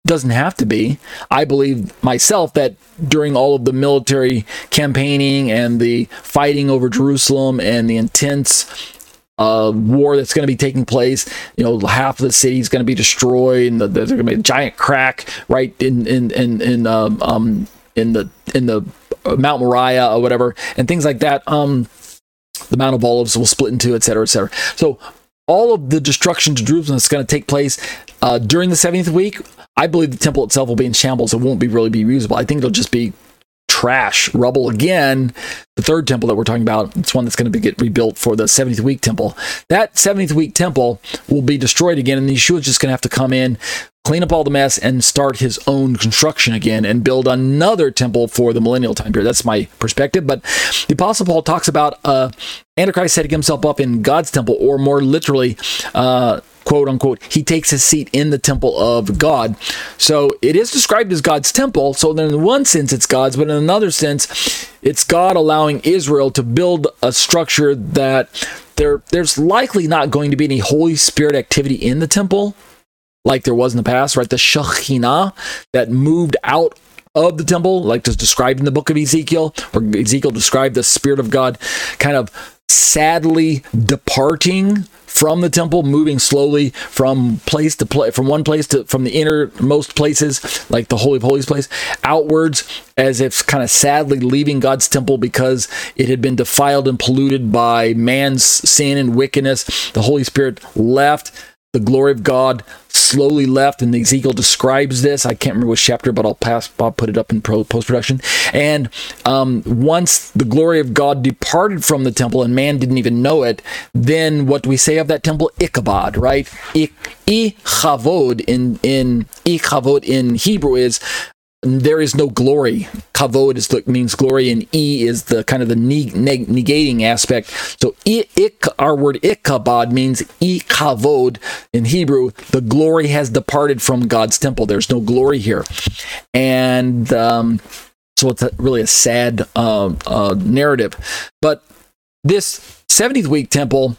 Doesn't have to be. I believe myself that during all of the military campaigning and the fighting over Jerusalem and the intense uh, war that's going to be taking place. You know, half of the city is going to be destroyed, and the, there's going to be a giant crack right in in in in um, um in the in the uh, Mount Moriah or whatever, and things like that. Um, the Mount of Olives will split into, et cetera, et cetera. So all of the destruction to Jerusalem that's going to take place uh, during the 70th week, I believe the temple itself will be in shambles. It won't be really be usable. I think it'll just be trash, rubble again. The third temple that we're talking about, it's one that's going to be get rebuilt for the 70th week temple. That 70th week temple will be destroyed again, and Yeshua's just going to have to come in, clean up all the mess, and start his own construction again and build another temple for the millennial time period. That's my perspective. But the Apostle Paul talks about uh, Antichrist setting himself up in God's temple, or more literally, uh, quote unquote, he takes his seat in the temple of God. So it is described as God's temple. So then, in one sense, it's God's, but in another sense, it's God allowing Israel to build a structure that there there's likely not going to be any Holy Spirit activity in the temple like there was in the past, right? The Shekhinah that moved out of the temple, like is described in the book of Ezekiel, where Ezekiel described the Spirit of God kind of sadly departing from the temple, moving slowly from place to place, from one place to from the innermost places, like the Holy of Holies place, outwards, as if kind of sadly leaving God's temple because it had been defiled and polluted by man's sin and wickedness. The Holy Spirit left the glory of God slowly left, and Ezekiel describes this. I can't remember which chapter, but I'll pass. I'll put it up in post production. And um, once the glory of God departed from the temple, and man didn't even know it, then what do we say of that temple? Ichabod, right? Ichavod in in Ichavod in Hebrew is there is no glory. Kavod is the, means glory, and e is the kind of the neg- neg- negating aspect. So ik, our word ikabod means ikavod in Hebrew. The glory has departed from God's temple. There's no glory here, and um, so it's a, really a sad uh, uh, narrative. But this 70th week temple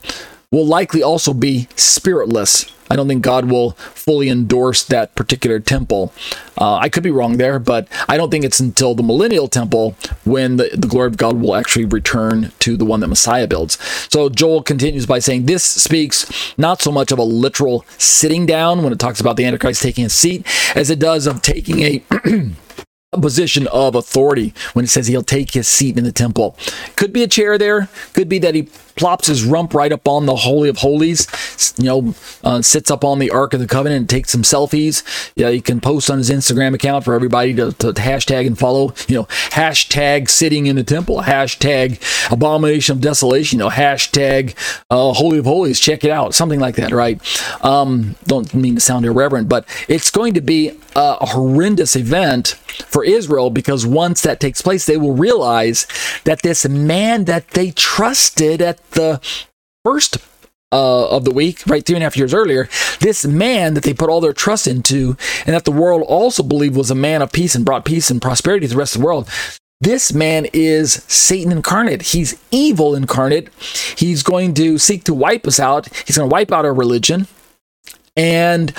will likely also be spiritless I don't think God will fully endorse that particular temple. Uh, I could be wrong there, but I don't think it's until the millennial temple when the, the glory of God will actually return to the one that Messiah builds. So Joel continues by saying this speaks not so much of a literal sitting down when it talks about the Antichrist taking a seat, as it does of taking a position of authority when it says he'll take his seat in the temple. Could be a chair there, could be that he plops his rump right up on the Holy of Holies, you know, uh, sits up on the Ark of the Covenant and takes some selfies. Yeah, he can post on his Instagram account for everybody to, to hashtag and follow. You know, hashtag sitting in the temple, hashtag abomination of desolation, you know, hashtag uh, Holy of Holies. Check it out, something like that, right? Um, don't mean to sound irreverent, but it's going to be a horrendous event for Israel because once that takes place, they will realize that this man that they trusted at the first uh, of the week, right, three and a half years earlier, this man that they put all their trust into, and that the world also believed was a man of peace and brought peace and prosperity to the rest of the world. This man is Satan incarnate. He's evil incarnate. He's going to seek to wipe us out. He's going to wipe out our religion. And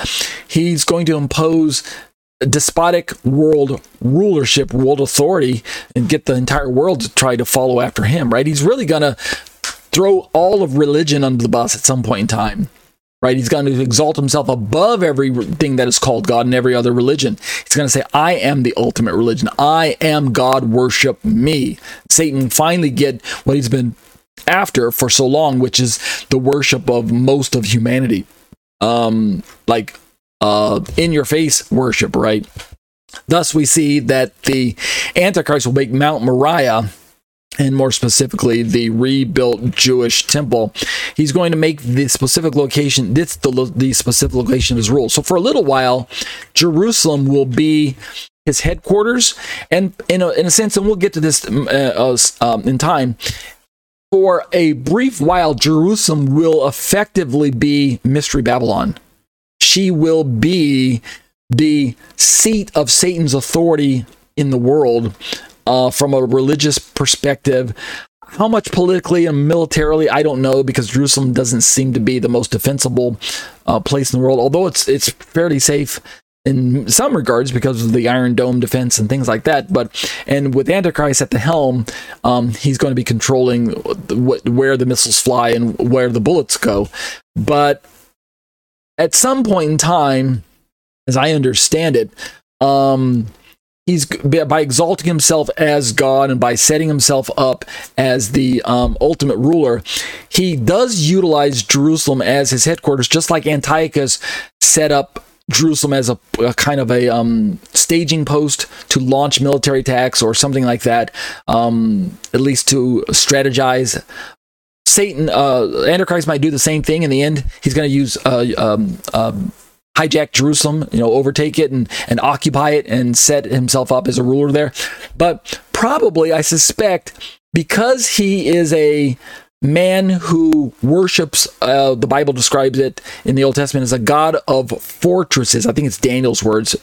he's going to impose despotic world rulership, world authority, and get the entire world to try to follow after him, right? He's really going to throw all of religion under the bus at some point in time. Right? He's going to exalt himself above everything that is called God and every other religion. He's going to say, I am the ultimate religion. I am God, worship me. Satan finally get what he's been after for so long, which is the worship of most of humanity. Um, like uh, in your face worship, right? Thus, we see that the Antichrist will make Mount Moriah and more specifically the rebuilt Jewish temple, he's going to make the specific location, this the, the specific location of his rule. So for a little while, Jerusalem will be his headquarters, and in a, in a sense, and we'll get to this uh, um, in time. For a brief while, Jerusalem will effectively be Mystery Babylon. She will be the seat of Satan's authority in the world uh, from a religious perspective. How much politically and militarily, I don't know, because Jerusalem doesn't seem to be the most defensible uh, place in the world. Although it's it's fairly safe in some regards because of the Iron Dome defense and things like that. But and with Antichrist at the helm, um, he's going to be controlling where the missiles fly and where the bullets go. But at some point in time, as I understand it, um, he's by exalting himself as God and by setting himself up as the um, ultimate ruler, he does utilize Jerusalem as his headquarters, just like Antiochus set up Jerusalem as a, a kind of a um, staging post to launch military attacks or something like that, um, at least to strategize. Satan, uh, Antichrist might do the same thing. In the end, he's going to use uh, um, um hijack Jerusalem, you know, overtake it and, and occupy it and set himself up as a ruler there. But probably, I suspect, because he is a man who worships, uh, the Bible describes it in the Old Testament as a God of fortresses. I think it's Daniel's words,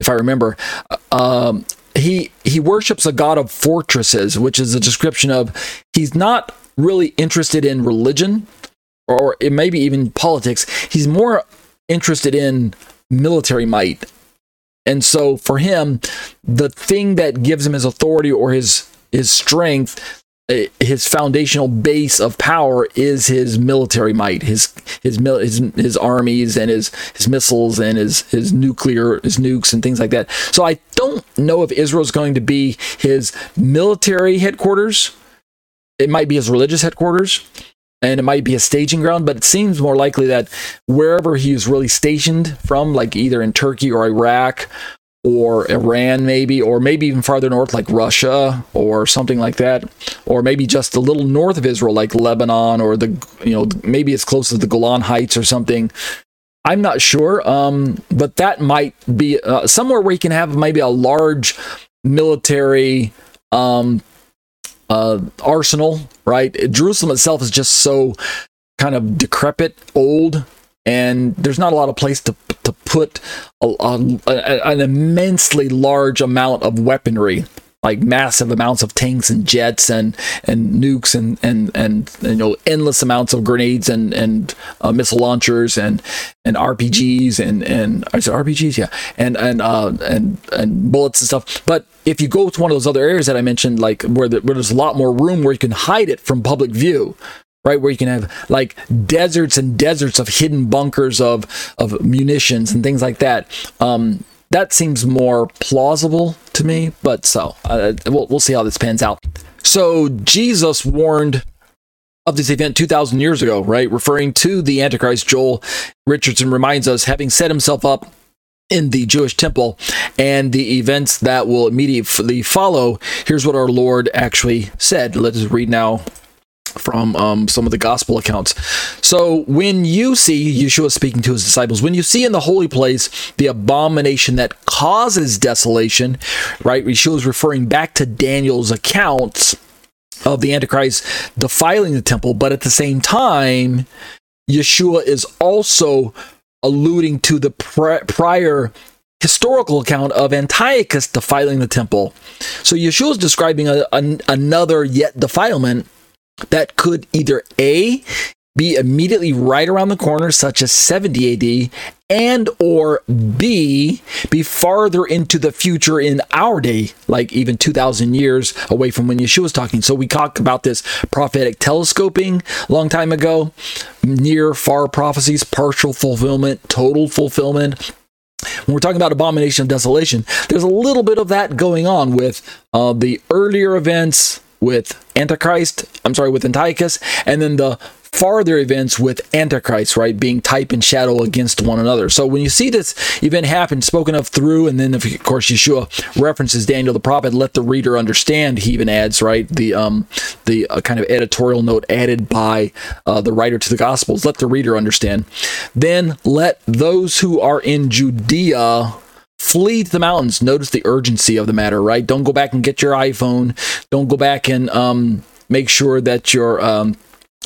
if I remember. Um, he he worships a god of fortresses, which is a description of he's not really interested in religion or maybe even politics. He's more interested in military might. And so for him, the thing that gives him his authority or his his strength, eh, his foundational base of power is his military might, his his his, his armies and his his missiles and his his nuclear his nukes and things like that. So I don't know if Israel's going to be his military headquarters. It might be his religious headquarters and it might be a staging ground, but it seems more likely that wherever he is really stationed from, like either in Turkey or Iraq or Iran, maybe, or maybe even farther north, like Russia or something like that, or maybe just a little north of Israel, like Lebanon, or the, you know, maybe it's close to the Golan Heights or something. I'm not sure, um, but that might be uh, somewhere where you can have maybe a large military um, uh, arsenal, right? Jerusalem itself is just so kind of decrepit, old, and there's not a lot of place to to put a, a, an immensely large amount of weaponry like massive amounts of tanks and jets and and nukes and and and, and you know endless amounts of grenades and and uh, missile launchers and and RPGs and and I said RPGs yeah. And and uh and and bullets and stuff. But if you go to one of those other areas that I mentioned like where, the, where there's a lot more room where you can hide it from public view right where you can have like deserts and deserts of hidden bunkers of of munitions and things like that um that seems more plausible to me but so uh, we'll, we'll see how this pans out so jesus warned of this event 2000 years ago right referring to the antichrist joel richardson reminds us having set himself up in the Jewish temple and the events that will immediately follow. Here's what our Lord actually said. Let us read now from um, some of the gospel accounts. So when you see Yeshua speaking to his disciples, when you see in the holy place the abomination that causes desolation, right? Yeshua is referring back to Daniel's accounts of the Antichrist defiling the temple, but at the same time, Yeshua is also alluding to the prior historical account of Antiochus defiling the temple. So Yeshua is describing a, a, another yet defilement that could either A, be immediately right around the corner, such as 70 AD, and or B, be farther into the future in our day, like even 2,000 years away from when Yeshua was talking. So we talked about this prophetic telescoping a long time ago, near far prophecies, partial fulfillment, total fulfillment. When we're talking about abomination of desolation, there's a little bit of that going on with uh, the earlier events with Antichrist, I'm sorry, with Antiochus, and then the farther events with Antichrist, right, being type and shadow against one another. So when you see this event happen, spoken of through, and then of course Yeshua references Daniel the prophet, let the reader understand. He even adds, right, the um the uh, kind of editorial note added by uh, the writer to the Gospels. Let the reader understand. Then let those who are in Judea flee to the mountains. Notice the urgency of the matter, right? Don't go back and get your iPhone. Don't go back and um, make sure that your um,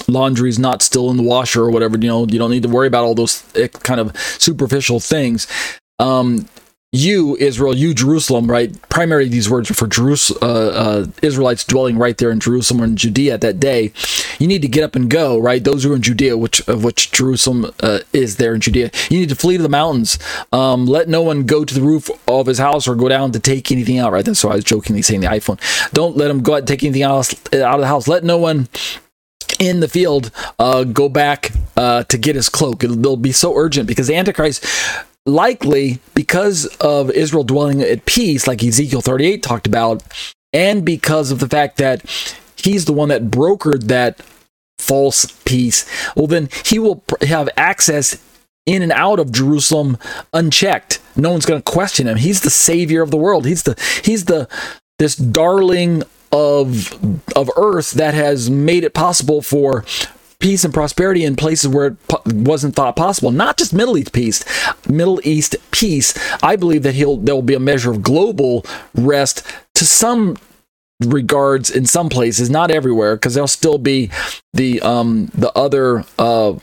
laundry is not still in the washer or whatever. You know, you don't need to worry about all those eh, kind of superficial things. Um, you Israel, you Jerusalem, right? Primarily, these words are for Jerusalem, uh, uh, Israelites dwelling right there in Jerusalem or in Judea at that day. You need to get up and go, right? Those who are in Judea, which of which Jerusalem uh, is there in Judea, you need to flee to the mountains. Um, let no one go to the roof of his house or go down to take anything out. Right? That's why I was jokingly saying the iPhone. Don't let him go out and take anything else out of the house. Let no one in the field uh, go back uh, to get his cloak. It'll, it'll, be so urgent because the Antichrist likely because of Israel dwelling at peace, like Ezekiel 38 talked about, and because of the fact that he's the one that brokered that false peace, well, then he will have access in and out of Jerusalem unchecked. No one's going to question him. He's the savior of the world. He's the he's the this darling of of earth that has made it possible for peace and prosperity in places where it wasn't thought possible. Not just Middle East peace, Middle East peace. I believe that he'll there will be a measure of global rest to some regards in some places, not everywhere, because there'll still be the um the other uh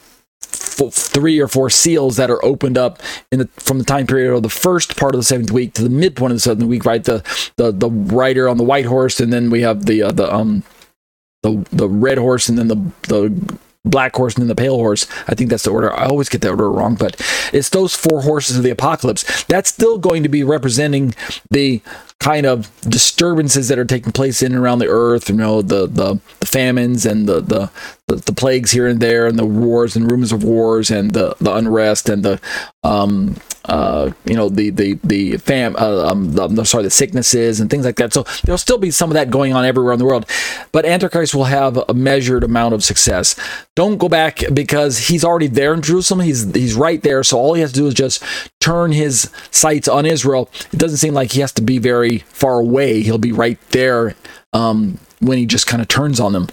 three or four seals that are opened up in the from the time period of the first part of the seventh week to the midpoint of the seventh week, right? The the the rider on the white horse, and then we have the uh, the um the the red horse, and then the the black horse and then the pale horse. I think that's the order. I always get that order wrong, but it's those four horses of the apocalypse. That's still going to be representing the kind of disturbances that are taking place in and around the earth. You know, the the, the famines and the the the, plagues here and there, and the wars and rumors of wars, and the the unrest, and the um, uh, you know the the the fam uh, um, the, sorry the sicknesses and things like that. So there'll still be some of that going on everywhere in the world, but Antichrist will have a measured amount of success. Don't go back because he's already there in Jerusalem. He's he's right there. So all he has to do is just turn his sights on Israel. It doesn't seem like he has to be very far away. He'll be right there um, when he just kind of turns on them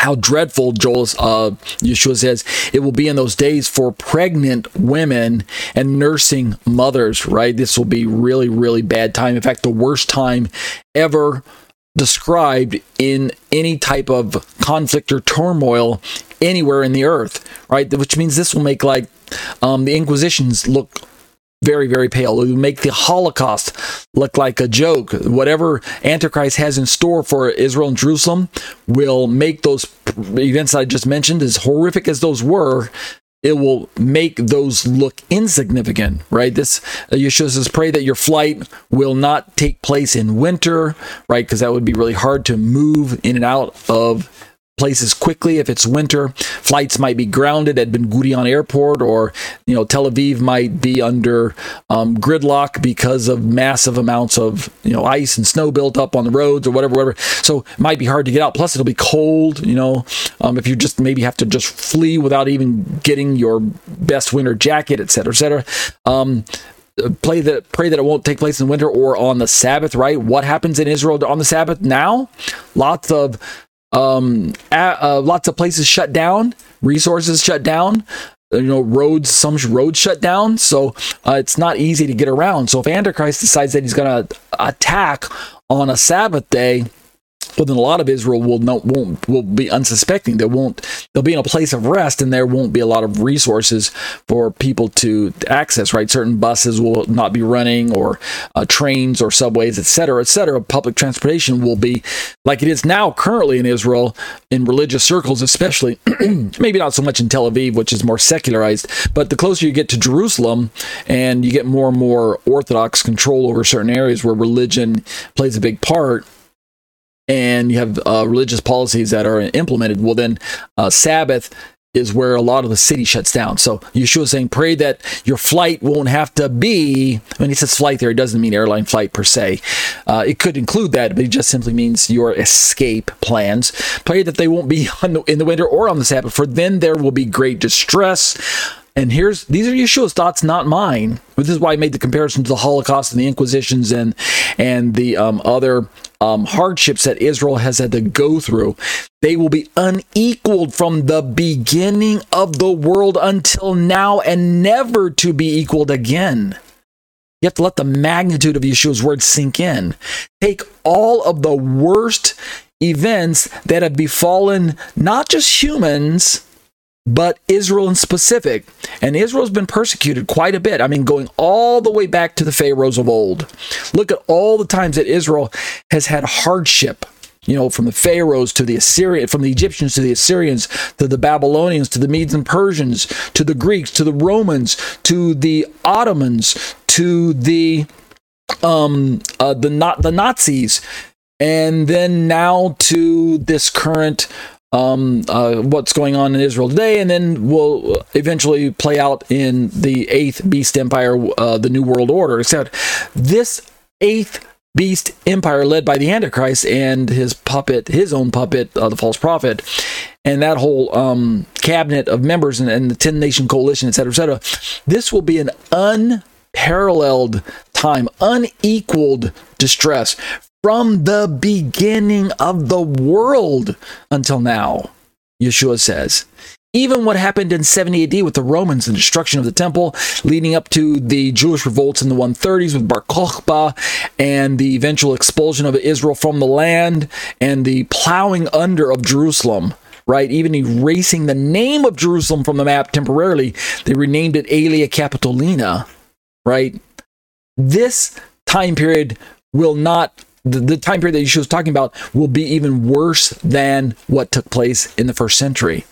how dreadful Joel uh, Yeshua says it will be in those days for pregnant women and nursing mothers. Right, this will be really really bad time. In fact, the worst time ever described in any type of conflict or turmoil anywhere in the earth. Right, which means this will make like um, the Inquisitions look very, very pale. It would make the Holocaust look like a joke. Whatever Antichrist has in store for Israel and Jerusalem will make those events I just mentioned, as horrific as those were, it will make those look insignificant, right? This uh, Yeshua says, pray that your flight will not take place in winter, right? Because that would be really hard to move in and out of places quickly if it's winter. Flights might be grounded at Ben Gurion Airport, or you know Tel Aviv might be under um, gridlock because of massive amounts of you know ice and snow built up on the roads or whatever, whatever. So it might be hard to get out. Plus, it'll be cold. You know, um, if you just maybe have to just flee without even getting your best winter jacket, etc., etc. Um, play that pray that it won't take place in winter or on the sabbath right what happens in israel on the sabbath now lots of um, uh, lots of places shut down, resources shut down. You know, roads, some roads shut down, so uh, it's not easy to get around. So if Antichrist decides that he's going to attack on a Sabbath day, well then a lot of Israel will not won't will be unsuspecting. They won't they'll be in a place of rest and there won't be a lot of resources for people to access, right? Certain buses will not be running or uh, trains or subways, etc., etc. Public transportation will be like it is now currently in Israel in religious circles especially maybe not so much in Tel Aviv which is more secularized, but the closer you get to Jerusalem and you get more and more orthodox control over certain areas where religion plays a big part and you have uh, religious policies that are implemented, well, then uh, Sabbath is where a lot of the city shuts down. So Yeshua is saying, pray that your flight won't have to be, when he says flight there, it doesn't mean airline flight per se. Uh, it could include that, but it just simply means your escape plans. Pray that they won't be the, in the winter or on the Sabbath, for then there will be great distress and here's these are Yeshua's thoughts, not mine. This is why I made the comparison to the Holocaust and the Inquisitions and and the um, other um, hardships that Israel has had to go through. They will be unequaled from the beginning of the world until now, and never to be equaled again. You have to let the magnitude of Yeshua's words sink in. Take all of the worst events that have befallen not just humans but Israel in specific. And Israel's been persecuted quite a bit. I mean, going all the way back to the Pharaohs of old. Look at all the times that Israel has had hardship. You know, from the Pharaohs to the Assyrian, from the Egyptians to the Assyrians, to the Babylonians, to the Medes and Persians, to the Greeks, to the Romans, to the Ottomans, to the um uh, the not the Nazis, and then now to this current um, uh, what's going on in Israel today, and then will eventually play out in the eighth beast empire, uh, the New World Order. Except this eighth beast empire, led by the Antichrist and his puppet, his own puppet, uh, the false prophet, and that whole um, cabinet of members and, and the ten nation coalition, etc., etc. This will be an unparalleled time, unequaled distress from the beginning of the world until now, Yeshua says. Even what happened in 70 AD with the Romans, the destruction of the temple, leading up to the Jewish revolts in the 130s with Bar Kokhba, and the eventual expulsion of Israel from the land, and the plowing under of Jerusalem, right? Even erasing the name of Jerusalem from the map temporarily, they renamed it Aelia Capitolina, right? This time period will not the, the time period that she was talking about will be even worse than what took place in the first century.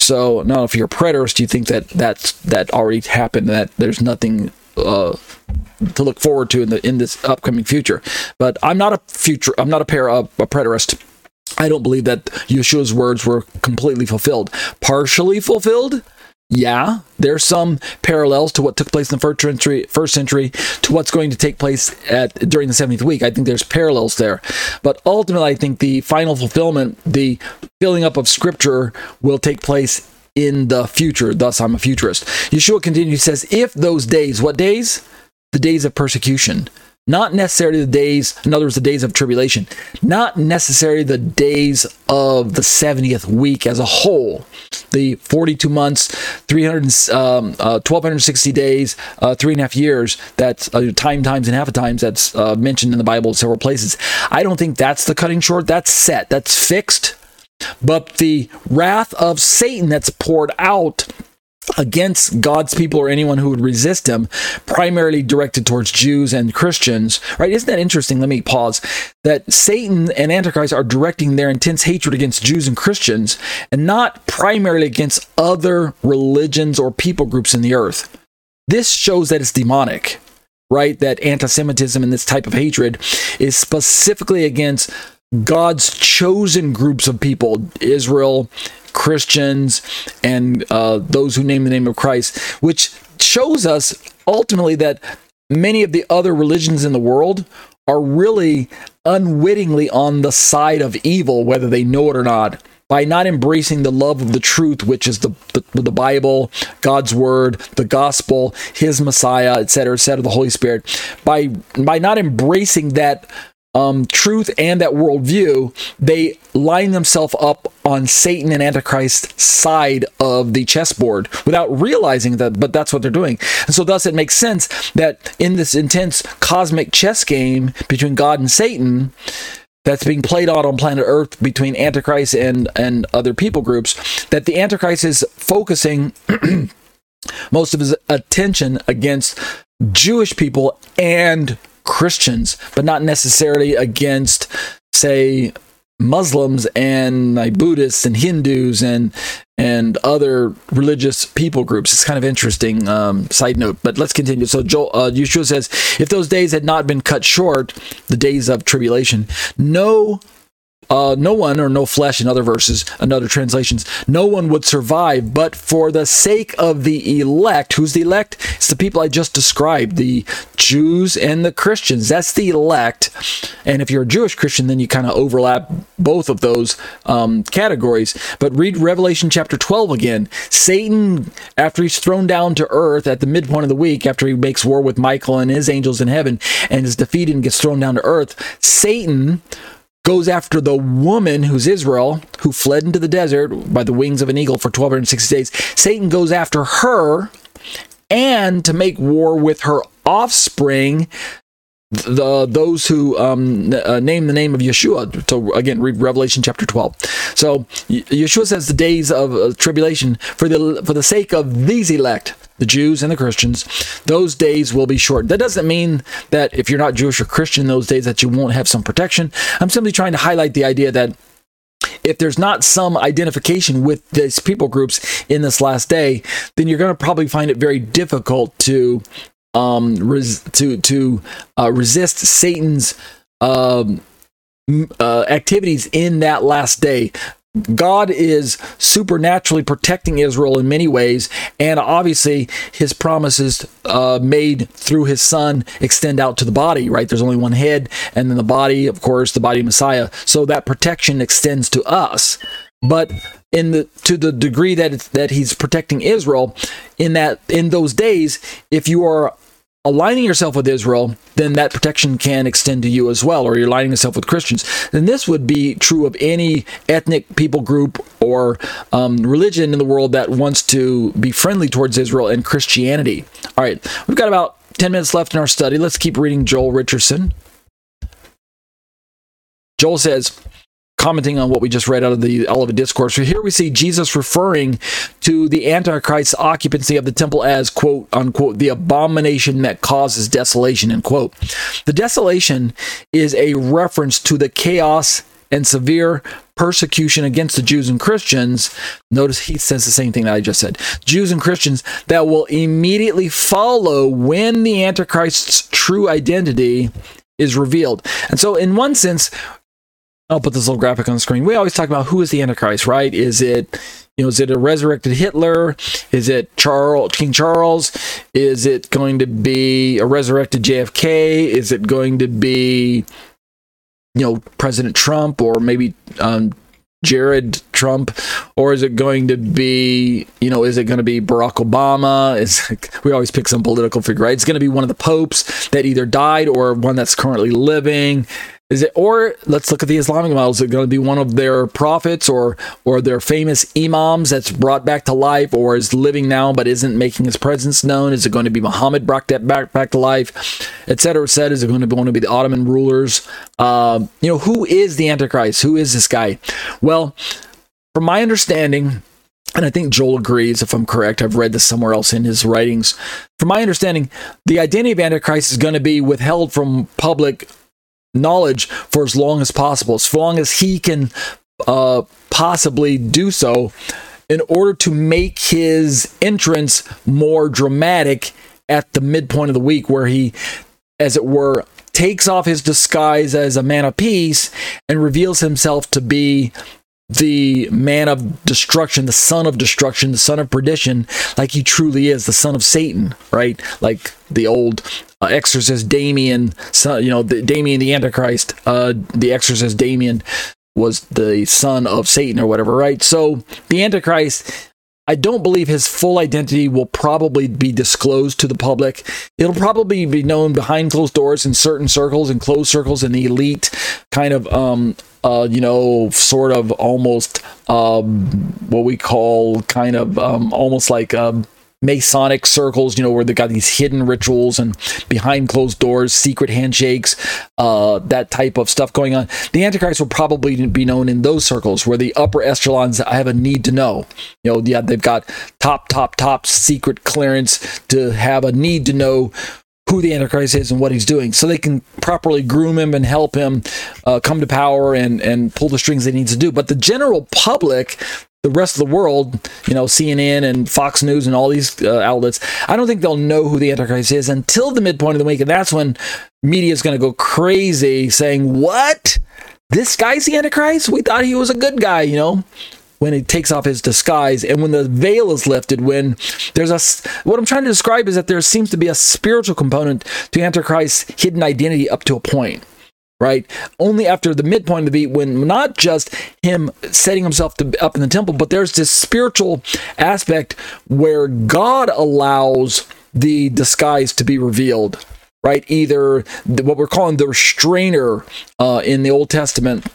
So now, if you're a preterist, you think that that's that already happened, that there's nothing uh, to look forward to in the in this upcoming future. But I'm not a future. I'm not a pair of a preterist. I don't believe that Yeshua's words were completely fulfilled. Partially fulfilled, yeah, there's some parallels to what took place in the first century, first century to what's going to take place at during the 70th week. I think there's parallels there. But ultimately, I think the final fulfillment, the filling up of scripture will take place in the future. Thus, I'm a futurist. Yeshua continues, says, if those days, what days? The days of persecution not necessarily the days, in other words, the days of tribulation, not necessarily the days of the 70th week as a whole, the 42 months, 300, um, uh, 1260 days, uh, three and a half years, that's uh, time times and half a times that's uh, mentioned in the Bible several places. I don't think that's the cutting short. That's set, that's fixed. But the wrath of Satan that's poured out against God's people or anyone who would resist him, primarily directed towards Jews and Christians, right? Isn't that interesting? Let me pause. That Satan and Antichrist are directing their intense hatred against Jews and Christians and not primarily against other religions or people groups in the earth. This shows that it's demonic, right? That anti Semitism and this type of hatred is specifically against God's chosen groups of people, Israel Christians and uh, those who name the name of Christ, which shows us ultimately that many of the other religions in the world are really unwittingly on the side of evil, whether they know it or not, by not embracing the love of the truth, which is the, the, the Bible, God's Word, the Gospel, His Messiah, etc., etc., the Holy Spirit. By by not embracing that um, truth and that worldview, they line themselves up on Satan and Antichrist's side of the chessboard without realizing that, but that's what they're doing. And so, thus, it makes sense that in this intense cosmic chess game between God and Satan, that's being played out on planet Earth between Antichrist and, and other people groups, that the Antichrist is focusing most of his attention against Jewish people and Christians, but not necessarily against, say, Muslims and like Buddhists and Hindus and and other religious people groups. It's kind of interesting. Um, side note, but let's continue. So Joel, uh, Yeshua says, if those days had not been cut short, the days of tribulation, no uh, no one or no flesh in other verses and other translations no one would survive but for the sake of the elect. Who's the elect? It's the people i just described the jews and the christians. That's the elect. And if you're a jewish christian then you kind of overlap both of those um, categories. But read revelation chapter 12 again. Satan after he's thrown down to earth at the midpoint of the week after he makes war with michael and his angels in heaven and is defeated and gets thrown down to earth satan goes after the woman who's Israel, who fled into the desert by the wings of an eagle for 1260 days. Satan goes after her and to make war with her offspring the those who um, uh, name the name of Yeshua. So again, read Revelation chapter twelve. So Yeshua says the days of uh, tribulation for the for the sake of these elect, the Jews and the Christians, those days will be short. That doesn't mean that if you're not Jewish or Christian those days that you won't have some protection. I'm simply trying to highlight the idea that if there's not some identification with these people groups in this last day, then you're going to probably find it very difficult to um res- to to uh, resist Satan's um uh, activities in that last day. God is supernaturally protecting Israel in many ways, and obviously his promises uh, made through his son extend out to the body, right? There's only one head, and then the body, of course, the body of Messiah. So that protection extends to us. But in the to the degree that that he's protecting Israel, in that in those days, if you are aligning yourself with Israel, then that protection can extend to you as well, or you're aligning yourself with Christians. Then this would be true of any ethnic people group or um, religion in the world that wants to be friendly towards Israel and Christianity. All right, we've got about 10 minutes left in our study. Let's keep reading Joel Richardson. Joel says, commenting on what we just read out of the Olivet Discourse. So here we see Jesus referring to the Antichrist's occupancy of the temple as, quote unquote, the abomination that causes desolation, end quote. The desolation is a reference to the chaos and severe persecution against the Jews and Christians. Notice he says the same thing that I just said. Jews and Christians that will immediately follow when the Antichrist's true identity is revealed. And so, in one sense, I'll put this little graphic on the screen. We always talk about who is the Antichrist, right? Is it you know, is it a resurrected Hitler? Is it Charles King Charles? Is it going to be a resurrected JFK? Is it going to be you know President Trump or maybe um, Jared Trump, or is it going to be, you know, is it going to be Barack Obama? Is we always pick some political figure, right? It's going to be one of the popes that either died or one that's currently living. Is it or let's look at the Islamic model. Is it going to be one of their prophets or or their famous imams that's brought back to life or is living now but isn't making his presence known? Is it going to be Muhammad brought that back back to life, etc. Said is it going to be going to be the Ottoman rulers? Uh, you know who is the Antichrist? Who is this guy? Well, from my understanding, and I think Joel agrees if I'm correct. I've read this somewhere else in his writings. From my understanding, the identity of Antichrist is going to be withheld from public knowledge for as long as possible, as long as he can uh, possibly do so, in order to make his entrance more dramatic at the midpoint of the week, where he, as it were, takes off his disguise as a man of peace and reveals himself to be the man of destruction, the son of destruction, the son of perdition, like he truly is, the son of Satan, right? Like the old uh, exorcist Damien, son, you know, the, Damien the Antichrist, uh, the exorcist Damien was the son of Satan or whatever, right? So the Antichrist I don't believe his full identity will probably be disclosed to the public. It'll probably be known behind closed doors in certain circles and closed circles in the elite kind of um uh you know sort of almost um what we call kind of um almost like um Masonic circles, you know, where they got these hidden rituals and behind closed doors, secret handshakes, uh, that type of stuff going on. The Antichrist will probably be known in those circles where the upper echelons have a need to know. You know, yeah, they've got top, top, top secret clearance to have a need to know who the Antichrist is and what he's doing, so they can properly groom him and help him uh, come to power and and pull the strings they need to do. But the general public the rest of the world, you know, CNN and Fox News and all these uh, outlets, I don't think they'll know who the Antichrist is until the midpoint of the week. And that's when media is going to go crazy saying, What? This guy's the Antichrist? We thought he was a good guy, you know? When he takes off his disguise and when the veil is lifted, when there's a. What I'm trying to describe is that there seems to be a spiritual component to Antichrist's hidden identity up to a point right? Only after the midpoint of the beat, when not just him setting himself to, up in the temple, but there's this spiritual aspect where God allows the disguise to be revealed, right? Either the, what we're calling the restrainer uh, in the Old Testament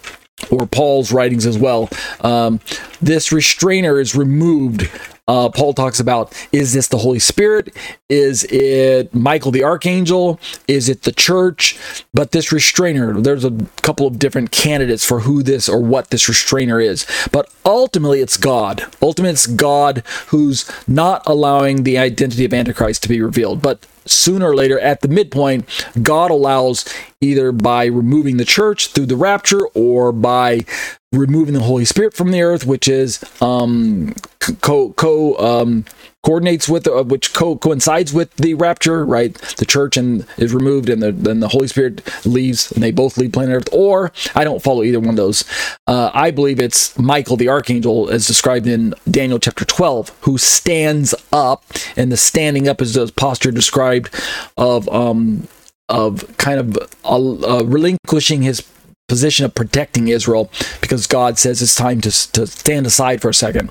or Paul's writings as well. Um, this restrainer is removed uh, Paul talks about is this the Holy Spirit? Is it Michael the Archangel? Is it the church? But this restrainer, there's a couple of different candidates for who this or what this restrainer is. But ultimately, it's God. Ultimately, it's God who's not allowing the identity of Antichrist to be revealed. But sooner or later, at the midpoint, God allows either by removing the church through the rapture or by removing the Holy Spirit from the earth, which is um, co co um, coordinates with uh, which co- coincides with the rapture, right? The church and is removed, and then the Holy Spirit leaves, and they both leave planet Earth. Or I don't follow either one of those. Uh, I believe it's Michael the archangel, as described in Daniel chapter twelve, who stands up, and the standing up is the posture described of um of kind of uh, uh relinquishing his position of protecting Israel because God says it's time to, to stand aside for a second.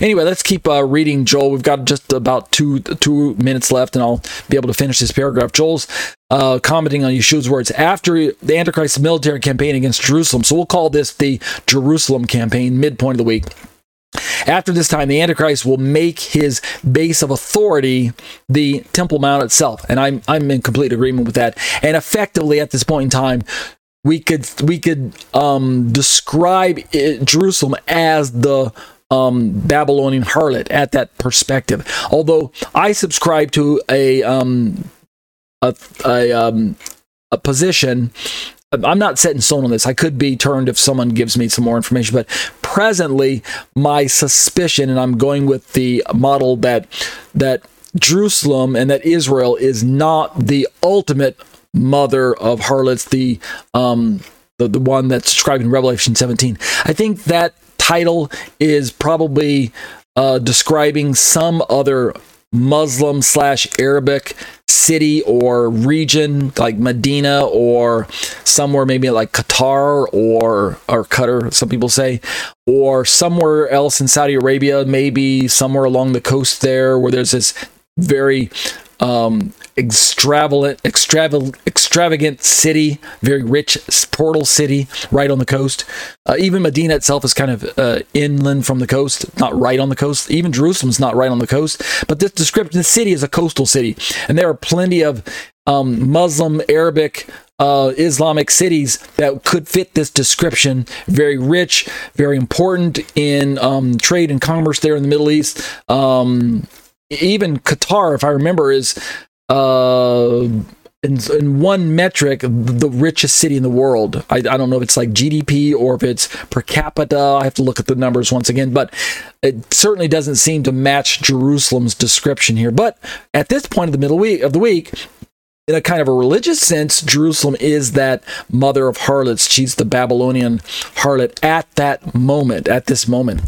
Anyway, let's keep uh, reading Joel. We've got just about two two minutes left, and I'll be able to finish this paragraph. Joel's uh, commenting on Yeshua's words after the Antichrist's military campaign against Jerusalem. So we'll call this the Jerusalem campaign, midpoint of the week. After this time, the Antichrist will make his base of authority the Temple Mount itself. And I'm, I'm in complete agreement with that. And effectively, at this point in time, we could we could um, describe it, Jerusalem as the um, Babylonian harlot at that perspective. Although I subscribe to a um, a a, um, a position. I'm not set in stone on this. I could be turned if someone gives me some more information, but presently my suspicion, and I'm going with the model that that Jerusalem and that Israel is not the ultimate mother of harlots, the um, the, the one that's described in Revelation 17. I think that title is probably uh, describing some other Muslim slash Arabic city or region like Medina or somewhere maybe like Qatar or or Qatar some people say or somewhere else in Saudi Arabia maybe somewhere along the coast there where there's this very um, extravagant, extravagant, extravagant city, very rich portal city right on the coast. Uh, even Medina itself is kind of uh, inland from the coast, not right on the coast. Even Jerusalem's not right on the coast. But this description, the city is a coastal city, and there are plenty of um, Muslim, Arabic, uh, Islamic cities that could fit this description. Very rich, very important in um, trade and commerce there in the Middle East. Um, even Qatar, if I remember, is uh, in, in one metric the richest city in the world. I, I don't know if it's like GDP or if it's per capita. I have to look at the numbers once again, but it certainly doesn't seem to match Jerusalem's description here. But at this point of the middle week of the week, in a kind of a religious sense, Jerusalem is that mother of harlots. She's the Babylonian harlot at that moment, at this moment.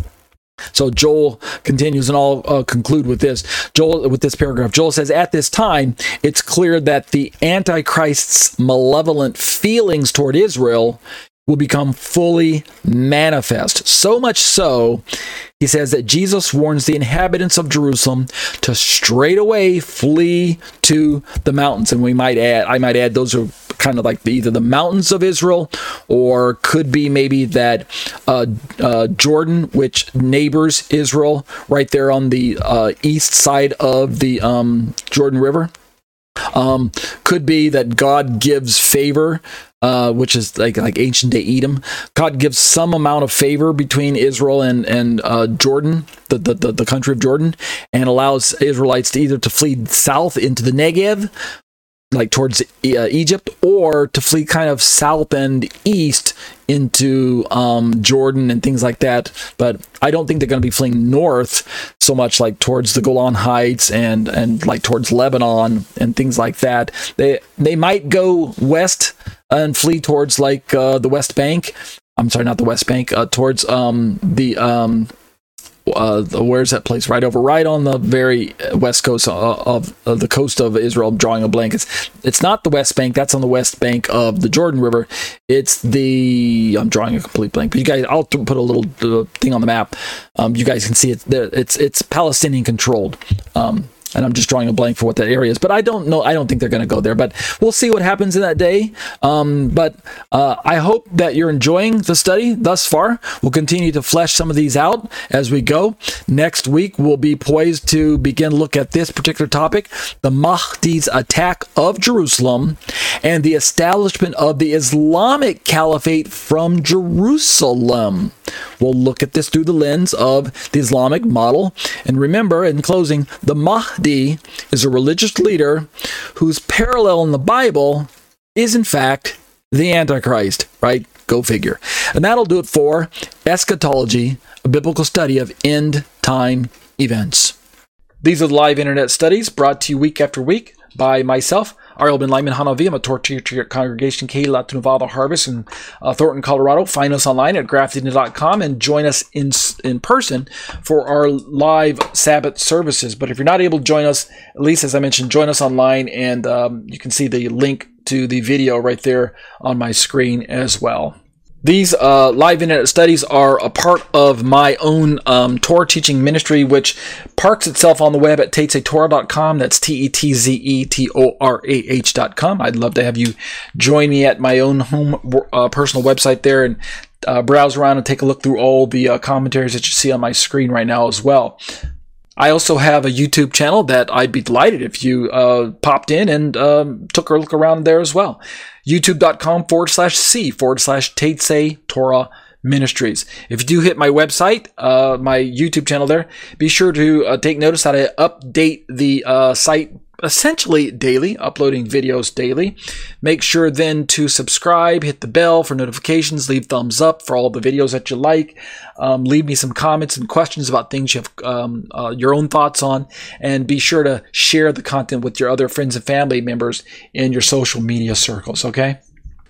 So Joel continues, and I'll uh, conclude with this. Joel, with this paragraph, Joel says, "At this time, it's clear that the Antichrist's malevolent feelings toward Israel will become fully manifest. So much so, he says that Jesus warns the inhabitants of Jerusalem to straightaway flee to the mountains. And we might add, I might add, those are kind of like the, either the mountains of Israel or could be maybe that uh, uh, Jordan, which neighbors Israel right there on the uh, east side of the um, Jordan River. Um, could be that God gives favor, uh, which is like like ancient day Edom. God gives some amount of favor between Israel and and uh, Jordan, the, the the country of Jordan, and allows Israelites to either to flee south into the Negev like towards uh, Egypt, or to flee kind of south and east into um, Jordan and things like that. But I don't think they're going to be fleeing north so much, like towards the Golan Heights and and like towards Lebanon and things like that. They they might go west and flee towards like uh, the West Bank. I'm sorry, not the West Bank. Uh, towards um, the um, uh, where's that place? Right over, right on the very west coast of, of, of, the coast of Israel. I'm drawing a blank. It's, it's not the West Bank. That's on the west bank of the Jordan River. It's the I'm drawing a complete blank. But you guys, I'll put a little uh, thing on the map. Um, you guys can see it. It's it's Palestinian controlled. Um, and I'm just drawing a blank for what that area is. But I don't know. I don't think they're going to go there. But we'll see what happens in that day. Um, but uh, I hope that you're enjoying the study thus far. We'll continue to flesh some of these out as we go. Next week we'll be poised to begin look at this particular topic: the Mahdi's attack of Jerusalem and the establishment of the Islamic Caliphate from Jerusalem. We'll look at this through the lens of the Islamic model. And remember, in closing, the Mahdi is a religious leader whose parallel in the Bible is, in fact, the Antichrist, right? Go figure. And that'll do it for Eschatology, a biblical study of end time events. These are live internet studies brought to you week after week by myself, Ariel ben-Lyman HaNaviy. I'm a Torah teacher at Congregation Kehillat Nevada Harvest in uh, Thornton, Colorado. Find us online at grafted.com and join us in in person for our live Sabbath services. But if you're not able to join us, at least as I mentioned, join us online, and um, you can see the link to the video right there on my screen as well. These uh, live internet studies are a part of my own um, Torah teaching ministry, which parks itself on the web at tetzetorah.com. That's T E T Z E T O R A H.com. I'd love to have you join me at my own home uh, personal website there and uh, browse around and take a look through all the uh, commentaries that you see on my screen right now as well. I also have a YouTube channel that I'd be delighted if you uh, popped in and um, took a look around there as well. YouTube.com forward slash C forward slash Tetze Torah Ministries. If you do hit my website, uh, my YouTube channel there, be sure to uh, take notice that I update the uh, site essentially daily, uploading videos daily. Make sure then to subscribe, hit the bell for notifications, leave thumbs up for all the videos that you like. Um, leave me some comments and questions about things you have um, uh, your own thoughts on, and be sure to share the content with your other friends and family members in your social media circles. Okay.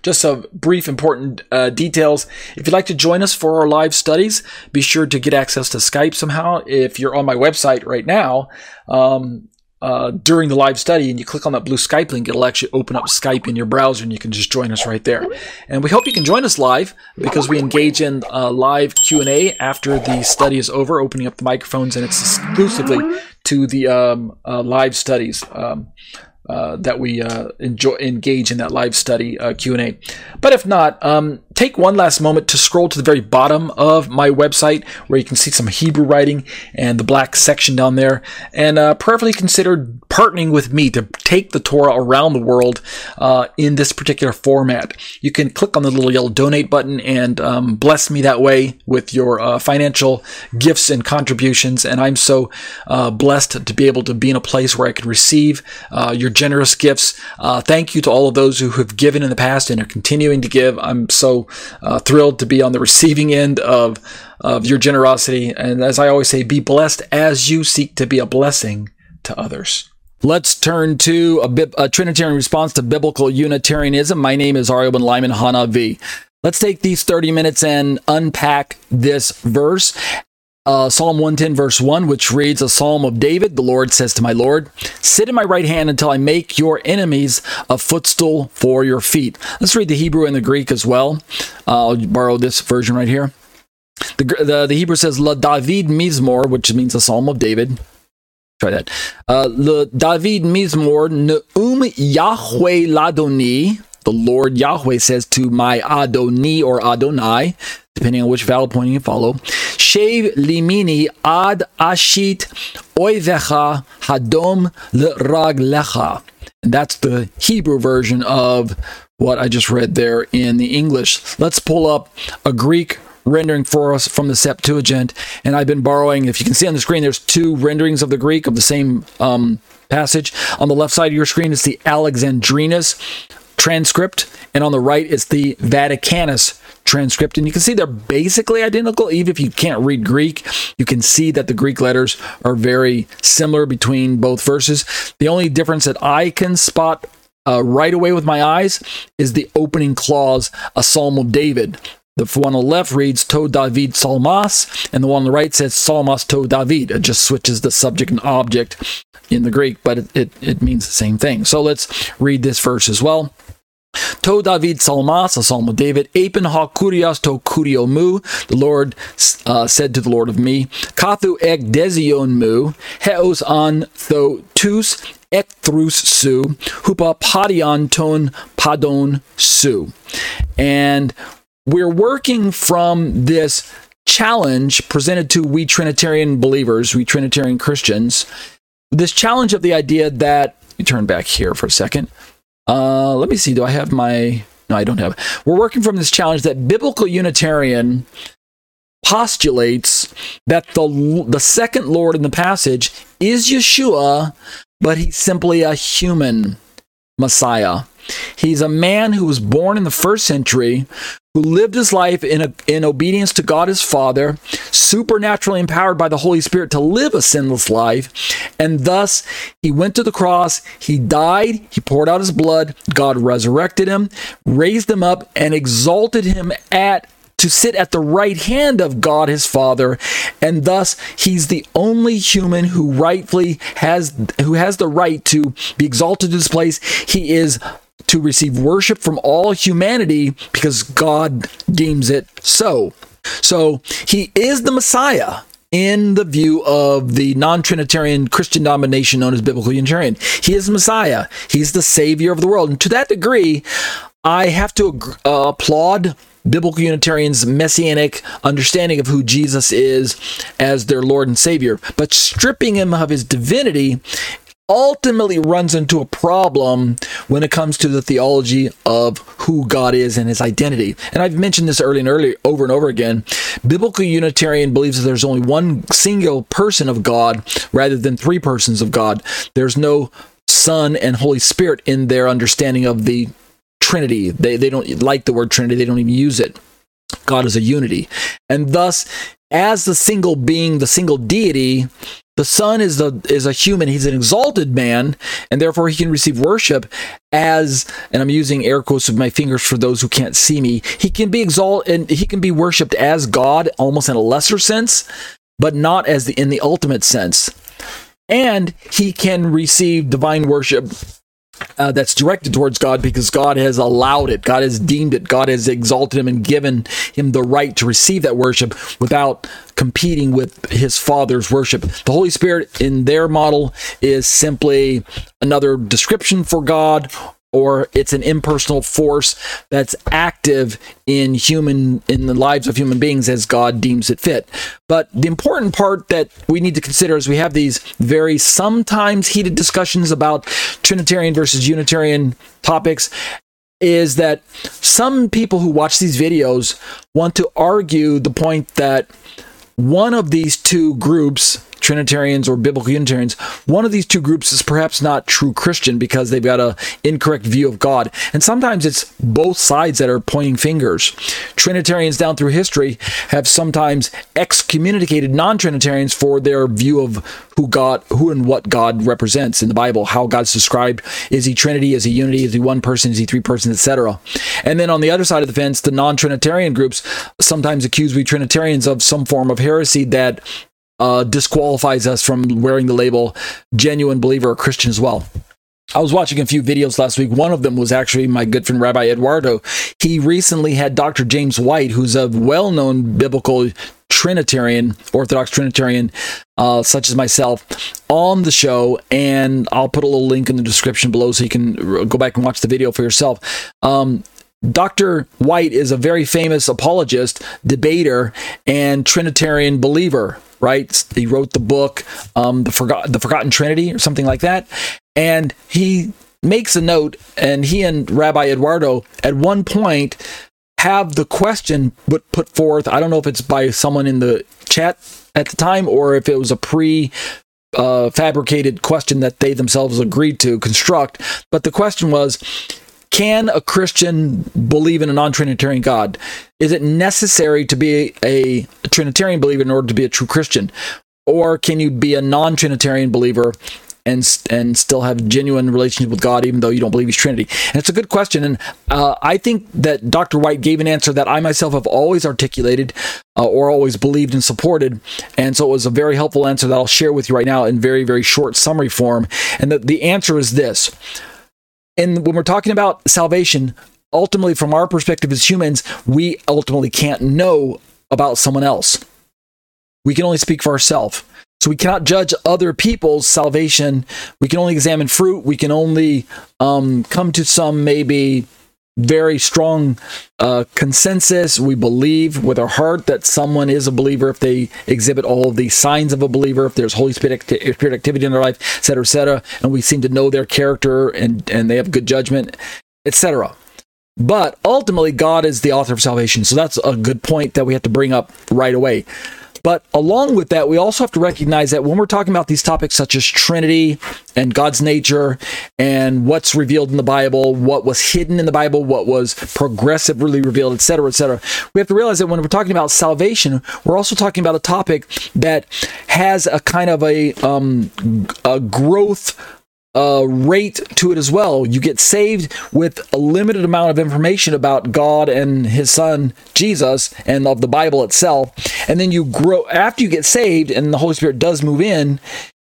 Just some brief, important uh, details. If you'd like to join us for our live studies, be sure to get access to Skype somehow. If you're on my website right now, um, uh, during the live study and you click on that blue Skype link, it'll actually open up Skype in your browser and you can just join us right there. And we hope you can join us live because we engage in uh, live Q&A after the study is over, opening up the microphones and it's exclusively to the um, uh, live studies. Um, uh, that we uh, enjoy engage in that live study uh, Q&A. But if not, um, take one last moment to scroll to the very bottom of my website where you can see some Hebrew writing and the black section down there and uh, prayerfully consider partnering with me to take the Torah around the world uh, in this particular format. You can click on the little yellow donate button and um, bless me that way with your uh, financial gifts and contributions. And I'm so blessed to be able to be in a place where I can receive your generous gifts. Uh, thank you to all of those who have given in the past and are continuing to give. I'm so uh, thrilled to be on the receiving end of of your generosity. And as I always say, be blessed as you seek to be a blessing to others. Let's turn to a, a Trinitarian response to biblical Unitarianism. My name is Ariel ben-Lyman HaNaviy. Let's take these 30 minutes and unpack this verse uh, Psalm 110, verse 1, which reads a psalm of David. The Lord says to my Lord, Sit in my right hand until I make your enemies a footstool for your feet. Let's read the Hebrew and the Greek as well. Uh, I'll borrow this version right here. The, the, the Hebrew says, La David Mizmor, which means a psalm of David. Try that. Uh, Le David Mizmor Neum Yahweh Ladoni. The Lord Yahweh says to my Adoni or Adonai, depending on which vowel point you follow. Shave limini ad ashit oivecha hadom l'raglecha. That's the Hebrew version of what I just read there in the English. Let's pull up a Greek rendering for us from the Septuagint. And I've been borrowing, if you can see on the screen, there's two renderings of the Greek of the same um, passage. On the left side of your screen is the Alexandrinus transcript, and on the right is the Vaticanus transcript. And you can see they're basically identical. Even if you can't read Greek, you can see that the Greek letters are very similar between both verses. The only difference that I can spot uh, right away with my eyes is the opening clause, a psalm of David. The one on the left reads To David Salmas, and the one on the right says Salmas to David. It just switches the subject and object in the Greek, but it, it, it means the same thing. So let's read this verse as well. To David Salmas, a psalm of David, Apen ha kurias to kurio mu. The Lord uh, said to the Lord of me, Kathu ek dezion mu, heos an tho tus ek thrus su, hupa padion ton padon su. And we're working from this challenge presented to we Trinitarian believers, we Trinitarian Christians, this challenge of the idea that, let me turn back here for a second uh, let me see. Do I have my? No, I don't have. We're working from this challenge that biblical Unitarian postulates that the the second Lord in the passage is Yeshua, but he's simply a human Messiah. He's a man who was born in the first century, who lived his life in, a, in obedience to God his Father, supernaturally empowered by the Holy Spirit to live a sinless life. And thus, he went to the cross, he died, he poured out his blood, God resurrected him, raised him up, and exalted him at to sit at the right hand of God his Father, and thus he's the only human who rightfully has who has the right to be exalted to this place. He is to receive worship from all humanity because God deems it so. So he is the Messiah in the view of the non Trinitarian Christian denomination known as Biblical Unitarian. He is Messiah, he's the Savior of the world. And to that degree, I have to uh, applaud biblical Unitarians' messianic understanding of who Jesus is as their Lord and Savior. But stripping him of his divinity ultimately runs into a problem when it comes to the theology of who God is and his identity. And I've mentioned this early and early over and over again. Biblical Unitarian believes that there's only one single person of God rather than three persons of God. There's no Son and Holy Spirit in their understanding of the Trinity. They, they don't like the word Trinity, they don't even use it. God is a unity. And thus, as the single being, the single deity, the Son is the is a human. He's an exalted man, and therefore he can receive worship as. And I'm using air quotes with my fingers for those who can't see me. He can be exalted and he can be worshipped as God, almost in a lesser sense, but not as the in the ultimate sense. And he can receive divine worship uh, that's directed towards God because God has allowed it, God has deemed it, God has exalted him and given him the right to receive that worship without competing with his Father's worship. The Holy Spirit, in their model, is simply another description for God or it's an impersonal force that's active in human in the lives of human beings as God deems it fit. But the important part that we need to consider as we have these very sometimes heated discussions about Trinitarian versus Unitarian topics is that some people who watch these videos want to argue the point that one of these two groups Trinitarians or biblical Unitarians, one of these two groups is perhaps not true Christian because they've got a incorrect view of God. And sometimes it's both sides that are pointing fingers. Trinitarians down through history have sometimes excommunicated non-Trinitarians for their view of who God, who and what God represents in the Bible, how God's described. Is he Trinity? Is he unity? Is he one person? Is he three persons, etc. And then on the other side of the fence, the non-Trinitarian groups sometimes accuse we Trinitarians of some form of heresy that uh, disqualifies us from wearing the label genuine believer or Christian as well. I was watching a few videos last week. One of them was actually my good friend Rabbi Eduardo. He recently had Dr. James White, who's a well known biblical Trinitarian, Orthodox Trinitarian, uh, such as myself, on the show. And I'll put a little link in the description below so you can go back and watch the video for yourself. Um, Dr. White is a very famous apologist, debater, and Trinitarian believer right? He wrote the book, um, the Forgot the Forgotten Trinity, or something like that, and he makes a note, and he and Rabbi Eduardo at one point have the question put put forth. I don't know if it's by someone in the chat at the time or if it was a pre uh, fabricated question that they themselves agreed to construct. But the question was can a Christian believe in a non Trinitarian God? Is it necessary to be a, Trinitarian believer in order to be a true Christian? Or can you be a non Trinitarian believer and and still have genuine relationship with God, even though you don't believe He's Trinity? And it's a good question, and uh, I think that Dr. White gave an answer that I myself have always articulated uh, or always believed and supported, and so it was a very helpful answer that I'll share with you right now in very very short summary form. And the, the answer is this: and when we're talking about salvation, ultimately, from our perspective as humans, we ultimately can't know about someone else. We can only speak for ourselves. So we cannot judge other people's salvation. We can only examine fruit. We can only um, come to some maybe very strong uh, consensus. We believe with our heart that someone is a believer if they exhibit all of the signs of a believer, if there's Holy Spirit, Spirit activity in their life, etc., etc., and we seem to know their character and and they have good judgment, etc. But ultimately, God is the author of salvation. So that's a good point that we have to bring up right away. But along with that, we also have to recognize that when we're talking about these topics such as Trinity and God's nature and what's revealed in the Bible, what was hidden in the Bible, what was progressively revealed, etc., etc., we have to realize that when we're talking about salvation, we're also talking about a topic that has a kind of a, um, a growth uh, rate to it as well. You get saved with a limited amount of information about God and His Son Jesus and of the Bible itself, and then you grow after you get saved, and the Holy Spirit does move in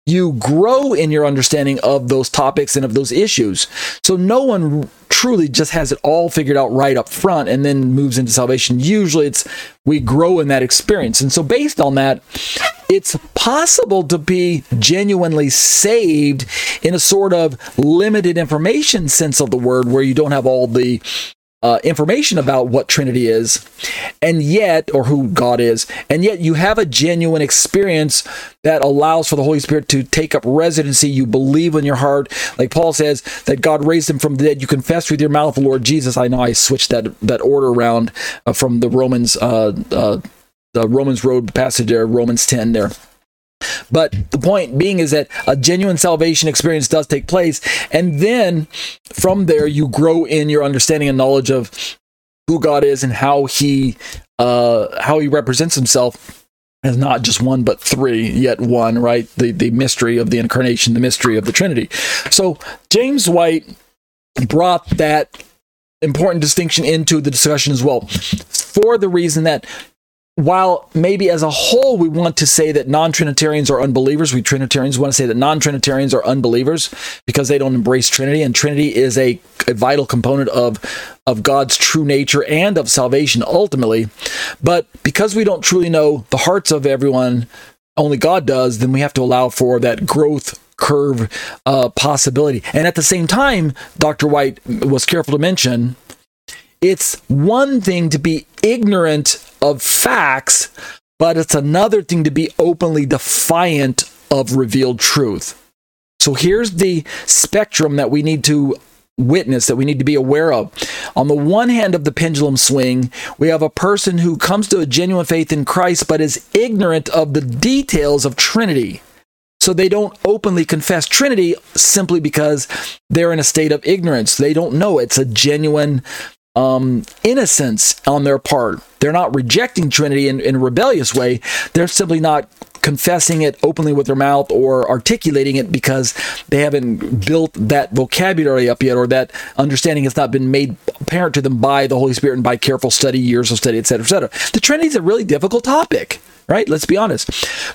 you grow in your understanding of those topics and of those issues. So no one truly just has it all figured out right up front and then moves into salvation. Usually it's we grow in that experience. And so based on that, it's possible to be genuinely saved in a sort of limited information sense of the word where you don't have all the uh, information about what Trinity is, and yet, or who God is, and yet you have a genuine experience that allows for the Holy Spirit to take up residency. You believe in your heart, like Paul says that God raised him from the dead. You confess with your mouth the Lord Jesus. I know I switched that that order around uh, from the Romans, uh, uh the Romans Road passage there, Romans ten there. But the point being is that a genuine salvation experience does take place. And then from there, you grow in your understanding and knowledge of who God is and how he uh, how he represents himself as not just one but three, yet one, right? The the mystery of the incarnation, the mystery of the Trinity. So James White brought that important distinction into the discussion as well for the reason that while maybe as a whole we want to say that non-trinitarians are unbelievers we trinitarians want to say that non-trinitarians are unbelievers because they don't embrace trinity and trinity is a, a, vital component of of god's true nature and of salvation ultimately. But because we don't truly know the hearts of everyone only god does then we have to allow for that growth curve uh, possibility. And at the same time dr white was careful to mention it's one thing to be ignorant of facts, but it's another thing to be openly defiant of revealed truth. So here's the spectrum that we need to witness that we need to be aware of. On the one hand of the pendulum swing, we have a person who comes to a genuine faith in Christ but is ignorant of the details of Trinity. So they don't openly confess Trinity simply because they're in a state of ignorance. They don't know it's a genuine um, innocence on their part. They're not rejecting Trinity in, in a rebellious way. They're simply not confessing it openly with their mouth or articulating it because they haven't built that vocabulary up yet or that understanding has not been made apparent to them by the Holy Spirit and by careful study, years of study, etc., etc. The Trinity is a really difficult topic right? Let's be honest.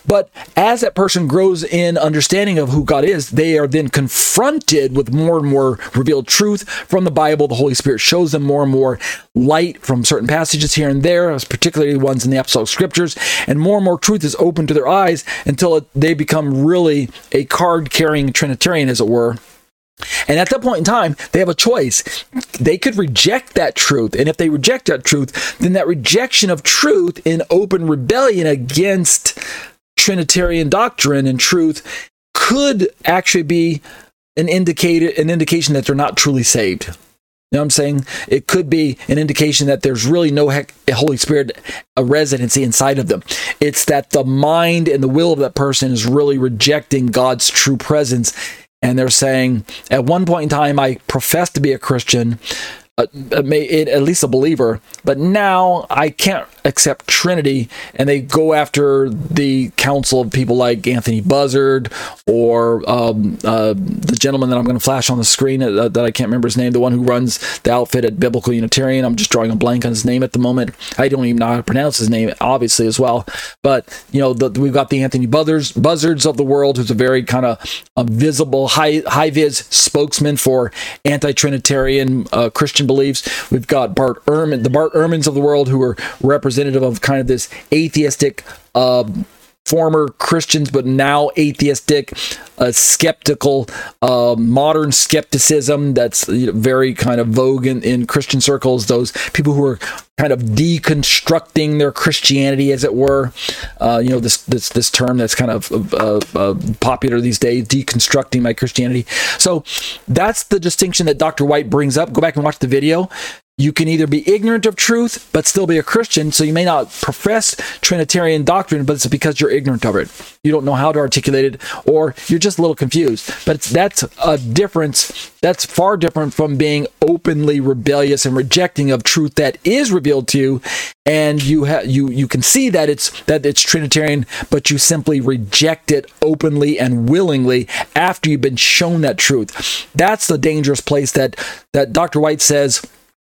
But as that person grows in understanding of who God is, they are then confronted with more and more revealed truth from the Bible. The Holy Spirit shows them more and more light from certain passages here and there, particularly ones in the Apostolic Scriptures, and more and more truth is open to their eyes until they become really a card carrying Trinitarian, as it were and at that point in time, they have a choice. They could reject that truth. And if they reject that truth, then that rejection of truth in open rebellion against Trinitarian doctrine and truth could actually be an indicator an indication that they're not truly saved. You know what I'm saying? It could be an indication that there's really no Holy Spirit a residency inside of them. It's that the mind and the will of that person is really rejecting God's true presence and they're saying at one point in time i professed to be a christian at least a believer, but now I can't accept Trinity, and they go after the counsel of people like Anthony Buzzard or um, uh, the gentleman that I'm going to flash on the screen uh, that I can't remember his name, the one who runs the outfit at Biblical Unitarian. I'm just drawing a blank on his name at the moment. I don't even know how to pronounce his name, obviously as well. But you know, the, we've got the Anthony Buzzards, Buzzards of the world, who's a very kind of uh, visible, high high spokesman for anti-Trinitarian uh, Christian Christian beliefs. We've got Bart Ehrman, the Bart Ehrmans of the world, who are representative of kind of this atheistic. Uh, former Christians, but now atheistic, skeptical, uh, modern skepticism that's you know, very kind of vogue in, in Christian circles. Those people who are kind of deconstructing their Christianity, as it were. Uh, you know, this this this term that's kind of uh, popular these days, deconstructing my Christianity. So that's the distinction that Dr. White brings up. Go back and watch the video you can either be ignorant of truth but still be a Christian. So you may not profess Trinitarian doctrine, but it's because you're ignorant of it. You don't know how to articulate it, or you're just a little confused. But that's a difference. That's far different from being openly rebellious and rejecting of truth that is revealed to you, and you have you you can see that it's that it's Trinitarian, but you simply reject it openly and willingly after you've been shown that truth. That's the dangerous place that that Dr. White says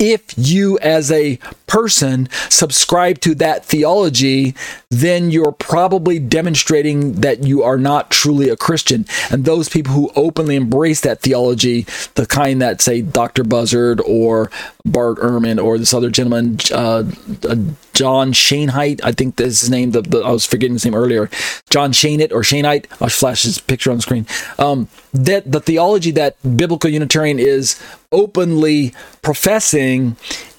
if you as a person subscribe to that theology, then you're probably demonstrating that you are not truly a Christian. And those people who openly embrace that theology, the kind that say Dr. Buzzard or Bart Ehrman or this other gentleman, uh, uh, John Schoenheit, I think that's his name. The, the, I was forgetting his name earlier. John Schoenheit or Schoenheit. I'll flash his picture on the screen. Um, that the theology that biblical Unitarian is openly professing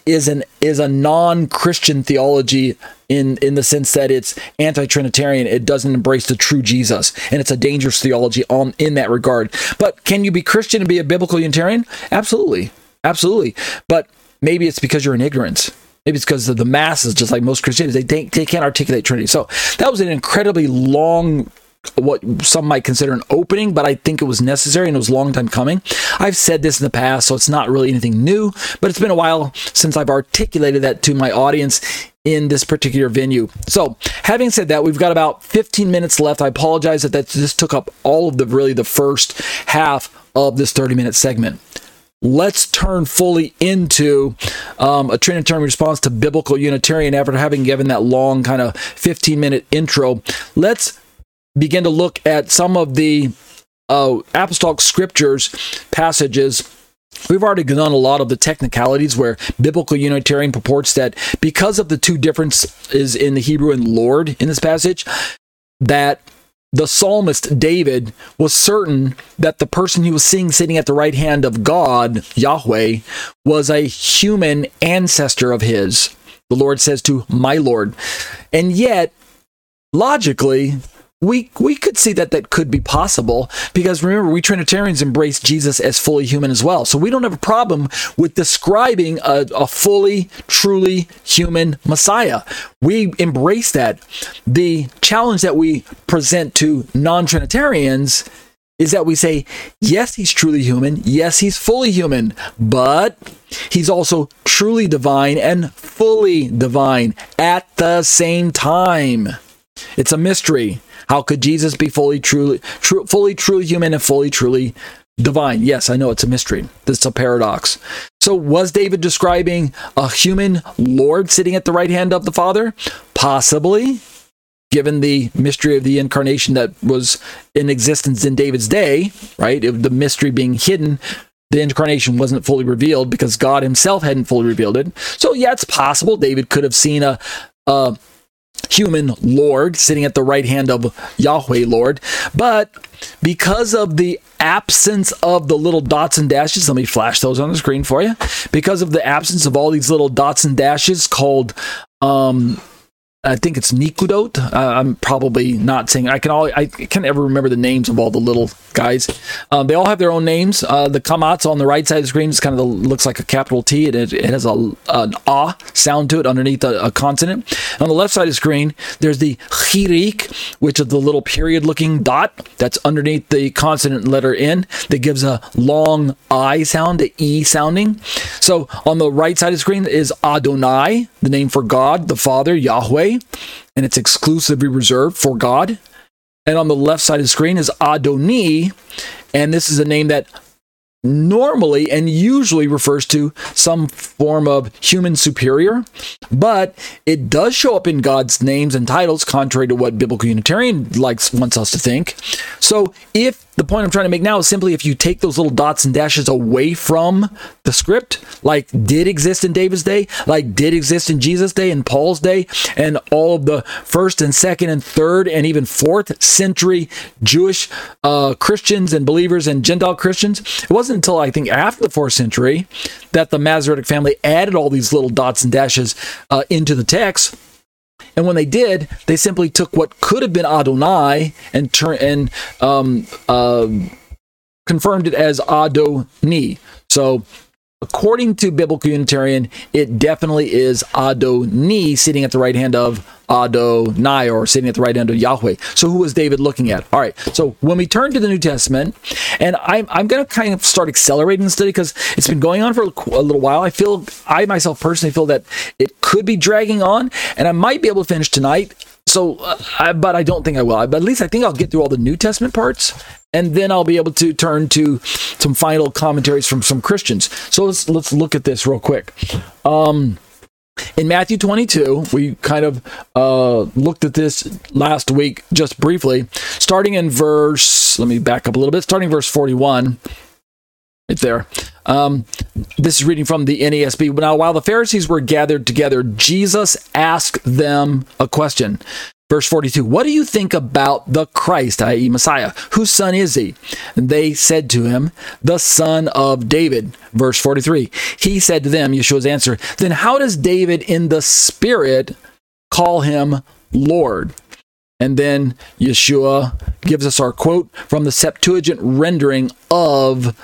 is an is a non-Christian theology in in the sense that it's anti-trinitarian. It doesn't embrace the true jesus. And it's a dangerous theology on in that regard. But can you be christian and be a biblical unitarian? Absolutely. Absolutely. But maybe it's because you're in ignorance. Maybe it's because of the masses just like most christians they, they, they can't articulate trinity. So that was an incredibly long what some might consider an opening, but I think it was necessary and it was a long time coming. I've said this in the past, so it's not really anything new, but it's been a while since I've articulated that to my audience in this particular venue. So, having said that, we've got about 15 minutes left. I apologize that that just took up all of the really the first half of this 30 minute segment let's turn fully into um, a Trinitarian response to biblical Unitarian after having given that long kind of 15 minute intro. Let's begin to look at some of the uh, apostolic scriptures passages. We've already done a lot of the technicalities where biblical Unitarian purports that because of the two differences in the Hebrew and Lord in this passage, that the psalmist David was certain that the person he was seeing sitting at the right hand of God, Yahweh, was a human ancestor of his. The Lord says to my Lord. And yet, logically, we we could see that that could be possible because remember we Trinitarians embrace Jesus as fully human as well. So we don't have a problem with describing a, a fully, truly human Messiah. We embrace that. The challenge that we present to non-Trinitarians is that we say, yes, he's truly human. Yes, he's fully human, but he's also truly divine and fully divine at the same time. It's a mystery. How could Jesus be fully truly true, fully truly human and fully truly divine? Yes, I know it's a mystery. This is a paradox. So was David describing a human Lord sitting at the right hand of the Father? Possibly. Given the mystery of the incarnation that was in existence in David's day, right? the mystery being hidden the incarnation wasn't fully revealed because God himself hadn't fully revealed it. So, yeah, it's possible David could have seen a, a human Lord sitting at the right hand of Yahweh Lord. But because of the absence of the little dots and dashes, let me flash those on the screen for you. Because of the absence of all these little dots and dashes called um, I think it's Nikudot. Uh, I'm probably not saying I can all I can't ever remember the names of all the little guys. Um, they all have their own names. Uh, the Kamatz on the right side of the screen is kind of the, looks like a capital T. It, it has a an ah sound to it underneath a, a consonant. And on the left side of the screen, there's the Chirik, which is the little period looking dot that's underneath the consonant letter N that gives a long I sound, a E sounding. So on the right side of the screen is Adonai, the name for God, the Father, Yahweh and it's exclusively reserved for God. And on the left side of the screen is Adoni, and this is a name that normally and usually refers to some form of human superior, but it does show up in God's names and titles, contrary to what biblical Unitarian likes wants us to think. So if the point I'm trying to make now is simply if you take those little dots and dashes away from the script, like did exist in David's day, like did exist in Jesus' day and Paul's day, and all of the first and second and third and even fourth century Jewish uh, Christians and believers and Gentile Christians, it wasn't until I think after the fourth century that the Masoretic family added all these little dots and dashes uh, into the text and when they did, they simply took what could have been Adonai and turn and um, uh, confirmed it as Adoni. So according to biblical Unitarian, it definitely is Adoni sitting at the right hand of Adonai or sitting at the right hand of Yahweh. So who was David looking at? All right. So when we turn to the New Testament, and I'm, I'm going to kind of start accelerating the study because it's been going on for a little while. I feel, I myself personally feel that it could be dragging on, and I might be able to finish tonight. So, uh, I, but I don't think I will. But at least I think I'll get through all the New Testament parts, and then I'll be able to turn to some final commentaries from some Christians. So let's let's look at this real quick. Um, in Matthew 22, we kind of uh, looked at this last week just briefly, starting in verse, let me back up a little bit, starting verse 41. Right there. Um, this is reading from the NASB. Now, while the Pharisees were gathered together, Jesus asked them a question. Verse 42 What do you think about the Christ, i.e., Messiah? Whose son is he? And they said to him, The son of David. Verse 43 He said to them, Yeshua's answer, Then how does David in the Spirit call him Lord? And then Yeshua gives us our quote from the Septuagint rendering of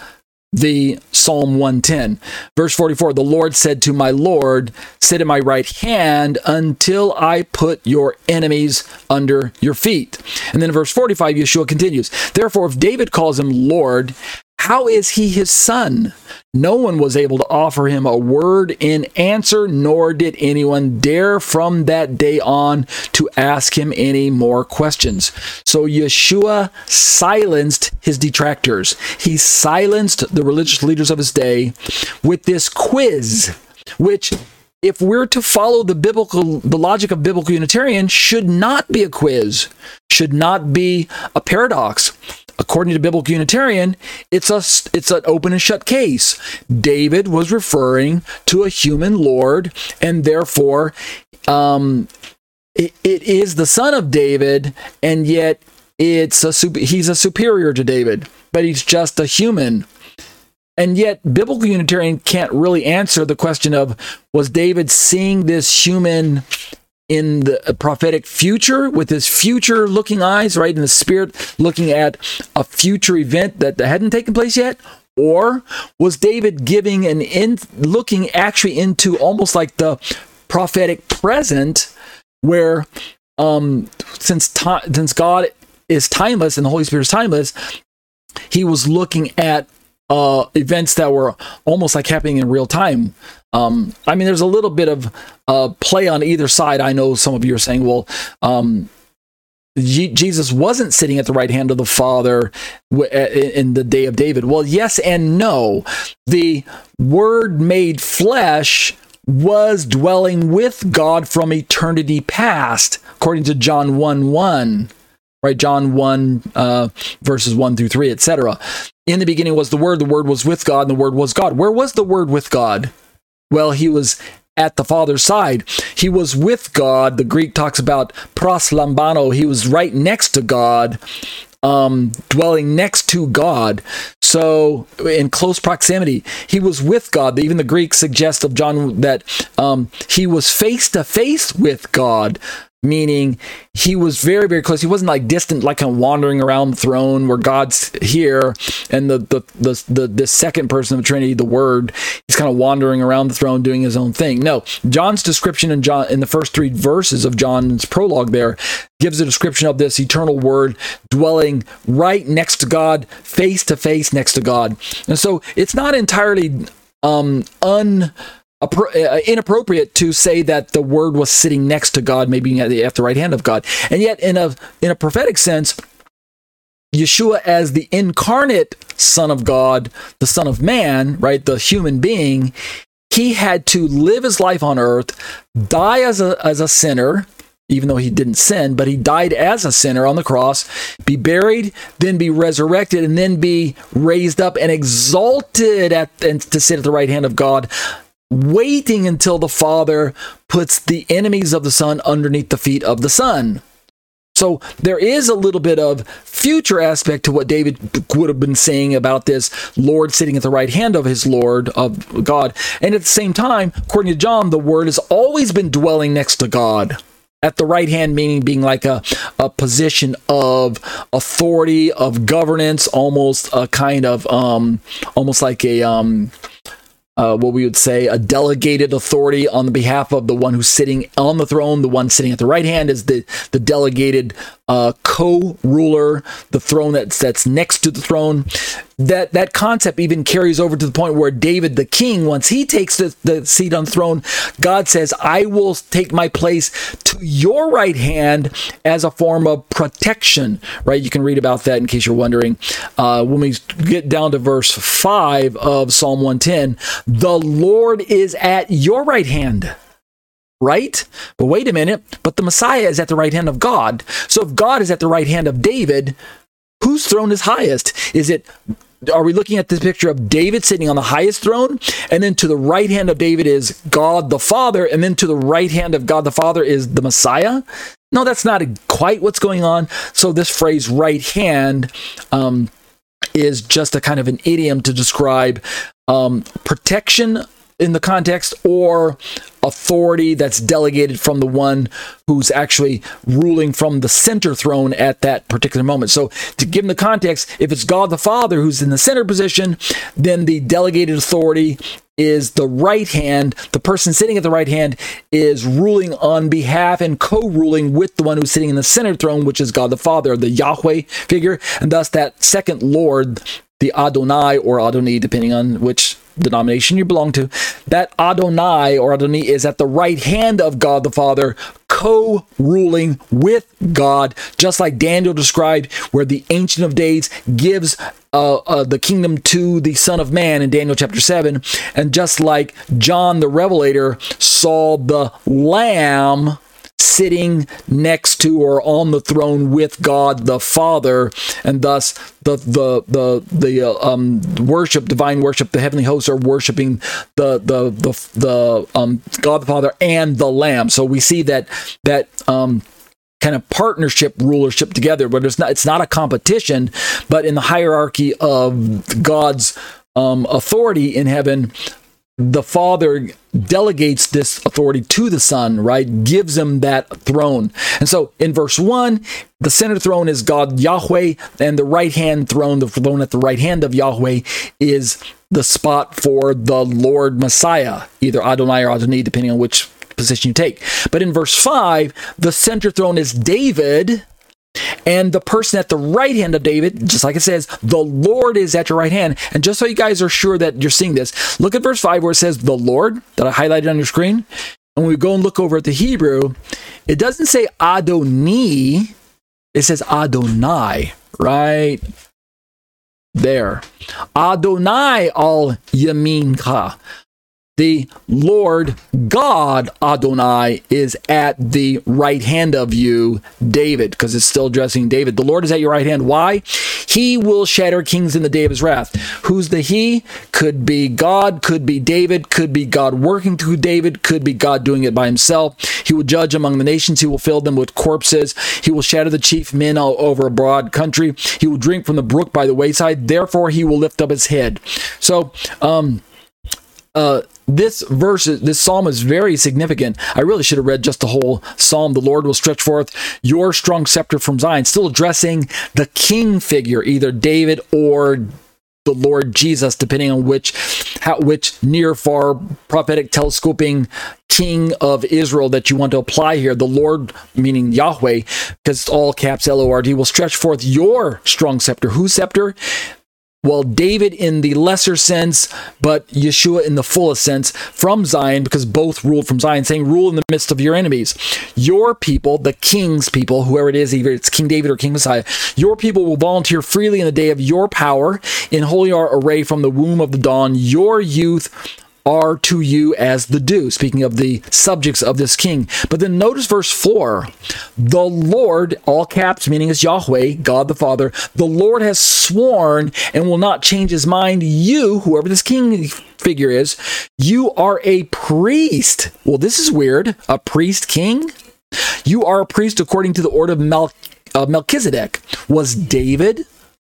the Psalm 110. Verse 44 The Lord said to my Lord, Sit at my right hand until I put your enemies under your feet. And then in verse 45, Yeshua continues Therefore, if David calls him Lord, how is he his son? No one was able to offer him a word in answer, nor did anyone dare from that day on to ask him any more questions. So Yeshua silenced his detractors. He silenced the religious leaders of his day with this quiz, which if we're to follow the biblical the logic of biblical unitarian should not be a quiz should not be a paradox according to biblical unitarian it's a it's an open and shut case. David was referring to a human lord and therefore um it, it is the son of david and yet it's a he's a superior to david but he's just a human. And yet, biblical Unitarian can't really answer the question of was David seeing this human in the prophetic future with his future looking eyes, right? In the spirit looking at a future event that hadn't taken place yet? Or was David giving an in looking actually into almost like the prophetic present where um since time since God is timeless and the Holy Spirit is timeless, he was looking at uh, events that were almost like happening in real time. Um, I mean, there's a little bit of uh, play on either side. I know some of you are saying, well, um, Jesus wasn't sitting at the right hand of the Father in the day of David. Well, yes and no. The Word made flesh was dwelling with God from eternity past, according to John 1 1 right? John 1, uh, verses 1 through 3, etc. In the beginning was the Word, the Word was with God, and the Word was God. Where was the Word with God? Well, he was at the Father's side. He was with God. The Greek talks about proslambano. He was right next to God, um, dwelling next to God. So, in close proximity, he was with God. Even the Greek suggests of John that um, he was face to face with God meaning he was very very close. He wasn't like distant like kind of wandering around the throne where god's here and the the the the, the second person of the trinity the word he's kind of wandering around the throne doing his own thing. No john's description in john in the first three verses of john's prologue there gives a description of this eternal word dwelling right next to god face to face next to god. And so it's not entirely um un Uh, uh, inappropriate to say that the word was sitting next to God, maybe at the, at the right hand of God. And yet, in a in a prophetic sense, Yeshua as the incarnate Son of God, the Son of Man, right, the human being, he had to live his life on earth, die as a as a sinner, even though he didn't sin, but he died as a sinner on the cross, be buried, then be resurrected, and then be raised up and exalted at and to sit at the right hand of God waiting until the Father puts the enemies of the Son underneath the feet of the Son. So there is a little bit of future aspect to what David would have been saying about this Lord sitting at the right hand of his Lord of God. And at the same time, according to John, the word has always been dwelling next to God. At the right hand, meaning being like a, a position of authority, of governance, almost a kind of um almost like a um uh, what we would say a delegated authority on the behalf of the one who's sitting on the throne. The one sitting at the right hand is the the delegated uh, co-ruler, the throne that's that's next to the throne. That that concept even carries over to the point where David the king, once he takes the, the seat on the throne, God says, "I will take my place to your right hand as a form of protection." Right? You can read about that in case you're wondering. Uh, when we get down to verse five of Psalm 110, the Lord is at your right hand right? But wait a minute, but the Messiah is at the right hand of God. So if God is at the right hand of David, whose throne is highest? Is it are we looking at this picture of David sitting on the highest throne? And then to the right hand of David is God the Father, and then to the right hand of God the Father is the Messiah? No, that's not quite what's going on. So this phrase right hand um, is just a kind of an idiom to describe um, protection in the context or authority that's delegated from the one who's actually ruling from the center throne at that particular moment. So, to give them the context, if it's God the Father who's in the center position, then the delegated authority is the right hand. The person sitting at the right hand is ruling on behalf and co ruling with the one who's sitting in the center throne, which is God the Father, the Yahweh figure. And thus, that second Lord, the Adonai or Adoni, depending on which denomination you belong to, that Adonai or Adoni is at the right hand of God the Father, co ruling with God, just like Daniel described, where the Ancient of Days gives uh, uh, the kingdom to the Son of Man in Daniel chapter 7. And just like John the Revelator saw the Lamb sitting next to or on the throne with God the Father, and thus the the the the uh, um, worship, divine worship, the heavenly hosts are worshiping the the the the um, God the Father and the Lamb. So we see that that um, kind of partnership rulership together, but it's not it's not a competition, but in the hierarchy of God's um, authority in heaven, the Father delegates this authority to the Son, right? Gives him that throne. And so in verse 1, the center throne is God Yahweh, and the right hand throne, the throne at the right hand of Yahweh, is the spot for the Lord Messiah, either Adonai or Adonai, depending on which position you take. But in verse 5, the center throne is David and the person at the right hand of David, just like it says, the Lord is at your right hand. And just so you guys are sure that you're seeing this, look at verse 5 where it says the Lord that I highlighted on your screen. And when we go and look over at the Hebrew, it doesn't say Adoni, it says Adonai, right there. Adonai al Yaminka the Lord God Adonai is at the right hand of you, David, because it's still addressing David. The Lord is at your right hand. Why? He will shatter kings in the day of his wrath. Who's the he? Could be God, could be David, could be God working through David, could be God doing it by himself. He will judge among the nations. He will fill them with corpses. He will shatter the chief men all over a broad country. He will drink from the brook by the wayside. Therefore, he will lift up his head. So, um, uh, this verse, this psalm is very significant. I really should have read just the whole psalm. The Lord will stretch forth your strong scepter from Zion, still addressing the king figure, either David or the Lord Jesus, depending on which how, which near far prophetic telescoping king of Israel that you want to apply here. The Lord, meaning Yahweh, because it's all caps L O R D, will stretch forth your strong scepter. Whose scepter? Well, David in the lesser sense, but Yeshua in the fullest sense from Zion, because both ruled from Zion, saying, Rule in the midst of your enemies. Your people, the king's people, whoever it is, either it's King David or King Messiah, your people will volunteer freely in the day of your power in holy array from the womb of the dawn. Your youth are to you as the dew, speaking of the subjects of this king. But then notice verse 4 the Lord, all caps, meaning it's Yahweh, God the Father, the Lord has sworn and will not change his mind. You, whoever this king figure is, you are a priest. Well, this is weird. A priest king? You are a priest according to the order of Mel- uh, Melchizedek. Was David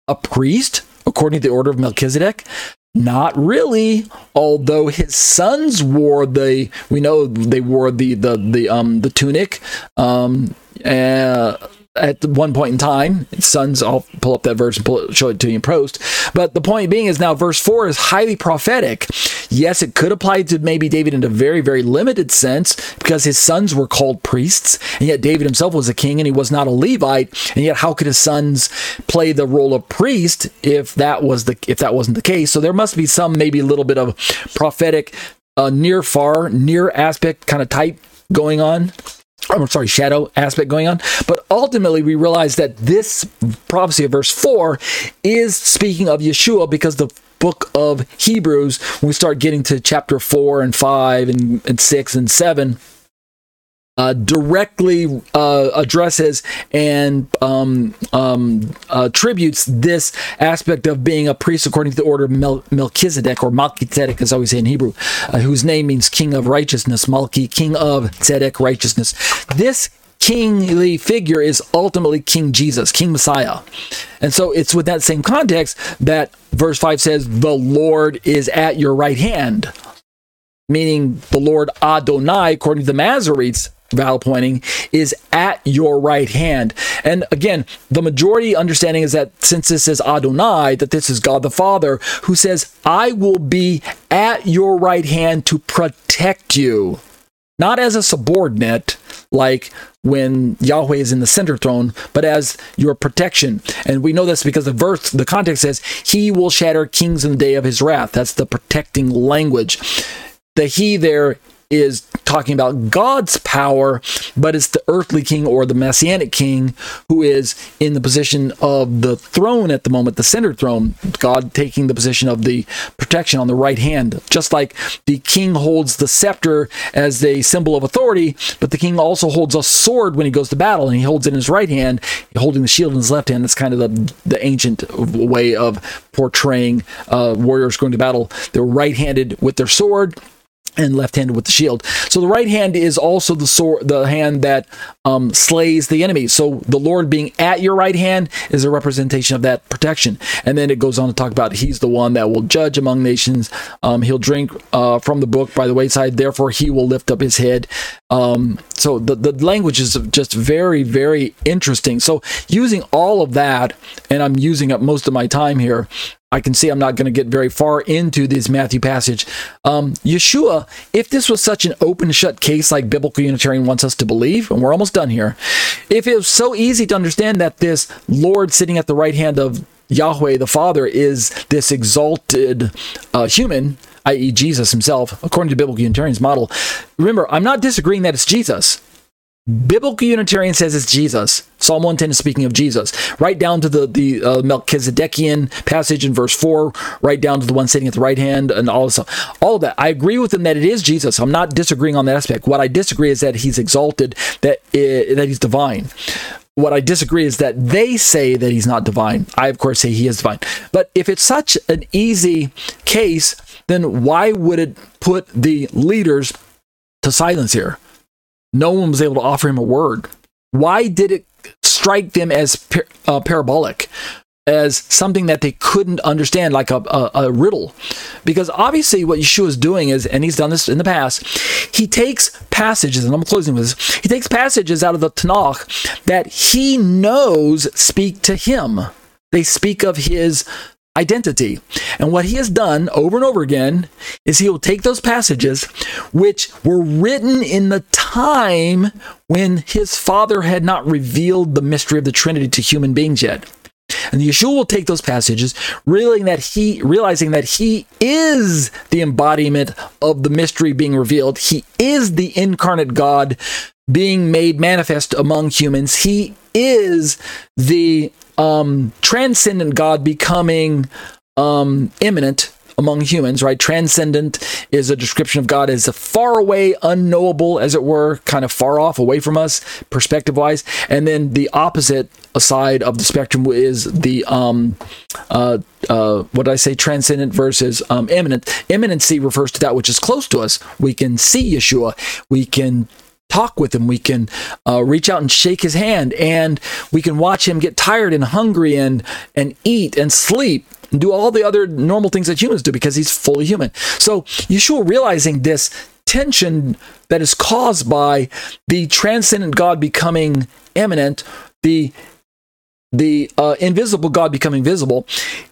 a priest according to the order of Melchizedek? Not really, although his sons wore the we know they wore the the the um the tunic um uh, at one point in time. Sons, I'll pull up that verse and pull it, show it to you in post. But the point being is now verse 4 is highly prophetic. Yes, it could apply to maybe David in a very, very limited sense because his sons were called priests, and yet David himself was a king and he was not a Levite. And yet, how could his sons play the role of priest if that was the if that wasn't the case? So there must be some maybe a little bit of prophetic, uh, near far, near aspect kind of type going on. I'm sorry, shadow aspect going on. But ultimately, we realize that this prophecy of verse 4 is speaking of Yeshua because the book of Hebrews, when we start getting to chapter 4 and 5 and, and 6 and 7, uh, directly uh, addresses and um, um, attributes this aspect of being a priest according to the order of Mel- Melchizedek, or Malchizedek, as always say in Hebrew, uh, whose name means king of righteousness, Malchi, king of Tzedek, righteousness. This kingly figure is ultimately King Jesus, King Messiah. And so it's with that same context that verse 5 says, The Lord is at your right hand. meaning the Lord Adonai, according to the Masoretes vowel pointing, is at your right hand. And again, the majority understanding is that since this is Adonai, that this is God the Father, who says, I will be at your right hand to protect you. Not as a subordinate, like when Yahweh is in the center throne, but as your protection. And we know this because the verse, the context says, He will shatter kings in the day of his wrath. That's the protecting language. The He there is talking about God's power, but it's the earthly king or the messianic king who is in the position of the throne at the moment, the center throne. God taking the position of the protection on the right hand, just like the king holds the scepter as a symbol of authority, but the king also holds a sword when he goes to battle, and he holds it in his right hand, holding the shield in his left hand. That's kind of the, the ancient way of portraying uh, warriors going to battle. They're right handed with their sword and left-handed with the shield. So the right hand is also the sword, the hand that um, slays the enemy. So the Lord being at your right hand is a representation of that protection. And then it goes on to talk about He's the one that will judge among nations. Um, he'll drink uh, from the book by the wayside. Therefore, He will lift up His head. Um, so the the language is just very very interesting. So using all of that, and I'm using up most of my time here. I can see I'm not going to get very far into this Matthew passage. Um, Yeshua, if this was such an open shut case like Biblical Unitarian wants us to believe, and we're almost done here, if it was so easy to understand that this Lord sitting at the right hand of Yahweh the Father is this exalted uh, human, i.e., Jesus himself, according to Biblical Unitarian's model, remember, I'm not disagreeing that it's Jesus. Biblical Unitarian says it's Jesus. Psalm 110 is speaking of Jesus. Right down to the, the uh, Melchizedekian passage in verse 4, right down to the one sitting at the right hand, and all of, all of that. I agree with them that it is Jesus. I'm not disagreeing on that aspect. What I disagree is that he's exalted, that, uh, that he's divine. What I disagree is that they say that he's not divine. I, of course, say he is divine. But if it's such an easy case, then why would it put the leaders to silence here? No one was able to offer him a word. Why did it strike them as par- uh, parabolic? As something that they couldn't understand, like a, a, a riddle. Because obviously, what Yeshua is doing is, and he's done this in the past, he takes passages, and I'm closing with this, he takes passages out of the Tanakh that he knows speak to him. They speak of his identity. And what he has done over and over again is he will take those passages which were written in the time when his father had not revealed the mystery of the Trinity to human beings yet. And Yeshua will take those passages, realizing that he realizing that he is the embodiment of the mystery being revealed. He is the incarnate God being made manifest among humans. He is the um, transcendent God becoming um, immanent among humans, right? Transcendent is a description of God as a far away, unknowable, as it were, kind of far off, away from us, perspective wise. And then the opposite side of the spectrum is the um, uh, uh, what did I say? Transcendent versus um, immanent. Immanency refers to that which is close to us. We can see Yeshua. We can talk with him. We can uh, reach out and shake his hand, and we can watch him get tired and hungry and and eat and sleep and do all the other normal things that humans do because he's fully human. So Yeshua realizing this tension that is caused by the transcendent God becoming immanent, the the uh, invisible God becoming visible,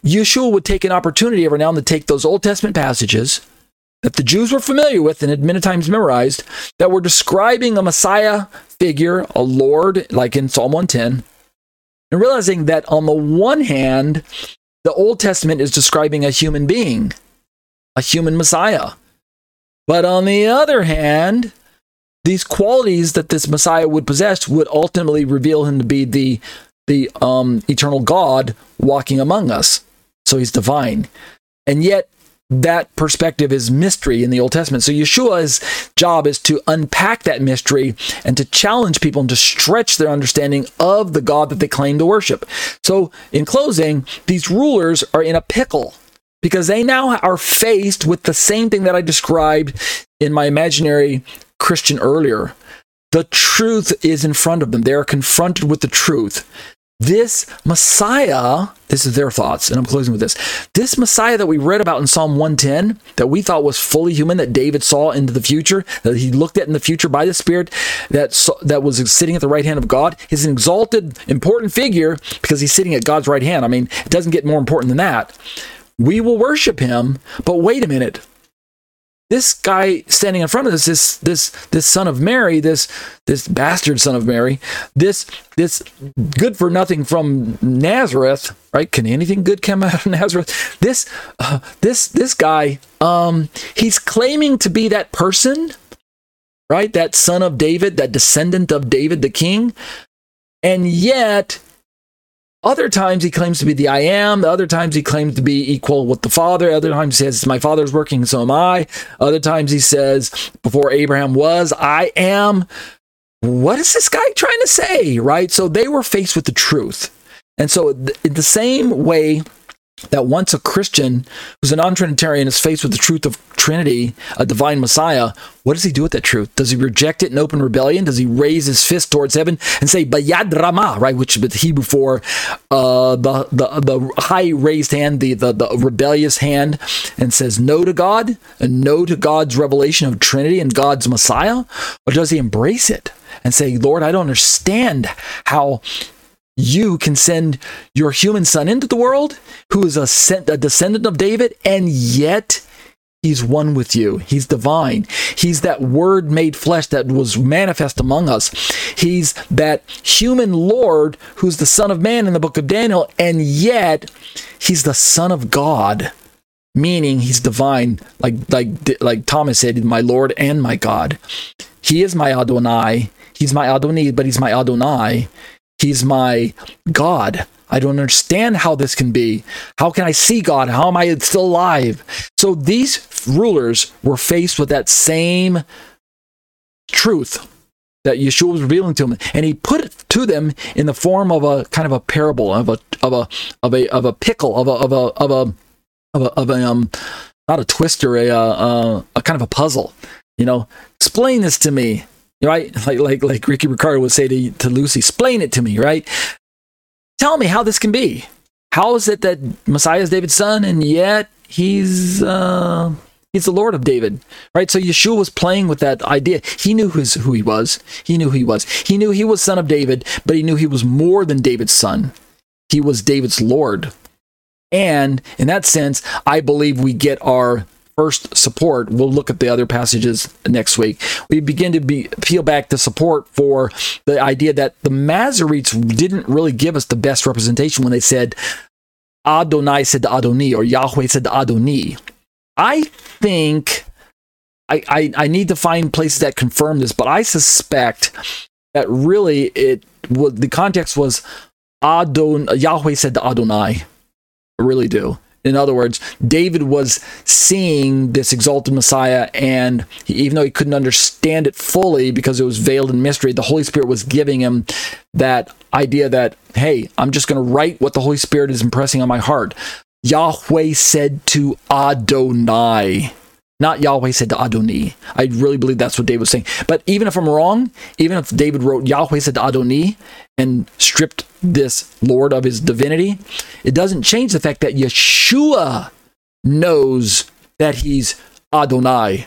Yeshua would take an opportunity every now and then to take those Old Testament passages that the Jews were familiar with and had many times memorized that were describing a Messiah figure, a Lord, like in Psalm 110, and realizing that on the one hand, the Old Testament is describing a human being, a human Messiah. But on the other hand, these qualities that this Messiah would possess would ultimately reveal him to be the the um, eternal God walking among us. So he's divine. And yet that perspective is mystery in the Old Testament. So Yeshua's job is to unpack that mystery and to challenge people and to stretch their understanding of the God that they claim to worship. So in closing, these rulers are in a pickle because they now are faced with the same thing that I described in my imaginary Christian earlier. The truth is in front of them. They are confronted with the truth. This Messiah, this is their thoughts, and I'm closing with this. This Messiah that we read about in Psalm 110, that we thought was fully human, that David saw into the future, that he looked at in the future by the Spirit, that that was sitting at the right hand of God, is an exalted, important figure because he's sitting at God's right hand. I mean, it doesn't get more important than that. We will worship him, but wait a minute this guy standing in front of us, this this this son of Mary, this this bastard son of Mary, this this good for nothing from Nazareth, right? Can anything good come out of Nazareth? This uh, this this guy, um, he's claiming to be that person, right? That son of David, that descendant of David the king, and yet other times he claims to be the I am. The other times he claims to be equal with the Father. Other times he says, My Father's working, so am I. Other times he says, Before Abraham was, I am. What is this guy trying to say? Right? So they were faced with the truth. And so, in the same way that once a Christian who's a non Trinitarian is faced with the truth of Trinity, a divine Messiah, what does he do with that truth? Does he reject it in open rebellion? Does he raise his fist towards heaven and say Bayad Rama, right? Which is the Hebrew for uh, the, the the high raised hand, the, the the rebellious hand, and says no to God and no to God's revelation of Trinity and God's Messiah? Or does he embrace it and say, Lord, I don't understand how you can send your human son into the world who is a, a descendant of David, and yet He's one with you. He's divine. He's that word made flesh that was manifest among us. He's that human Lord who's the Son of Man in the book of Daniel, and yet he's the Son of God, meaning he's divine, like like like Thomas said, my Lord and my God. He is my Adonai. He's my Adonai, but he's my Adonai. He's my God. I don't understand how this can be. How can I see God? How am I still alive? So these rulers were faced with that same truth that Yeshua was revealing to them, and he put it to them in the form of a kind of a parable, of a of a of a of a pickle, of a of a of a of a, of a um not a twister, a, uh, a kind of a puzzle. You know, explain this to me right? Like like like Ricky Ricardo would say to, to Lucy, explain it to me, right? Tell me how this can be. How is it that Messiah is David's son and yet he's uh he's the Lord of David, right? So Yeshua was playing with that idea. He knew his, who he was. He knew who he was. He knew he was son of David, but he knew he was more than David's son. He was David's Lord. And in that sense, I believe we get our first support. We'll look at the other passages next week. We begin to be peel back the support for the idea that the Masoretes didn't really give us the best representation when they said Adonai said to Adoni or Yahweh said to Adoni. I think I, I, I need to find places that confirm this, but I suspect that really it was the context was Adon Yahweh said to Adonai. I really do. In other words, David was seeing this exalted Messiah, and he, even though he couldn't understand it fully because it was veiled in mystery, the Holy Spirit was giving him that idea that, hey, I'm just going to write what the Holy Spirit is impressing on my heart. Yahweh said to Adonai, not Yahweh said to Adoni. I really believe that's what David was saying. But even if I'm wrong, even if David wrote Yahweh said to Adoni and stripped this Lord of his divinity, it doesn't change the fact that Yeshua knows that he's Adonai.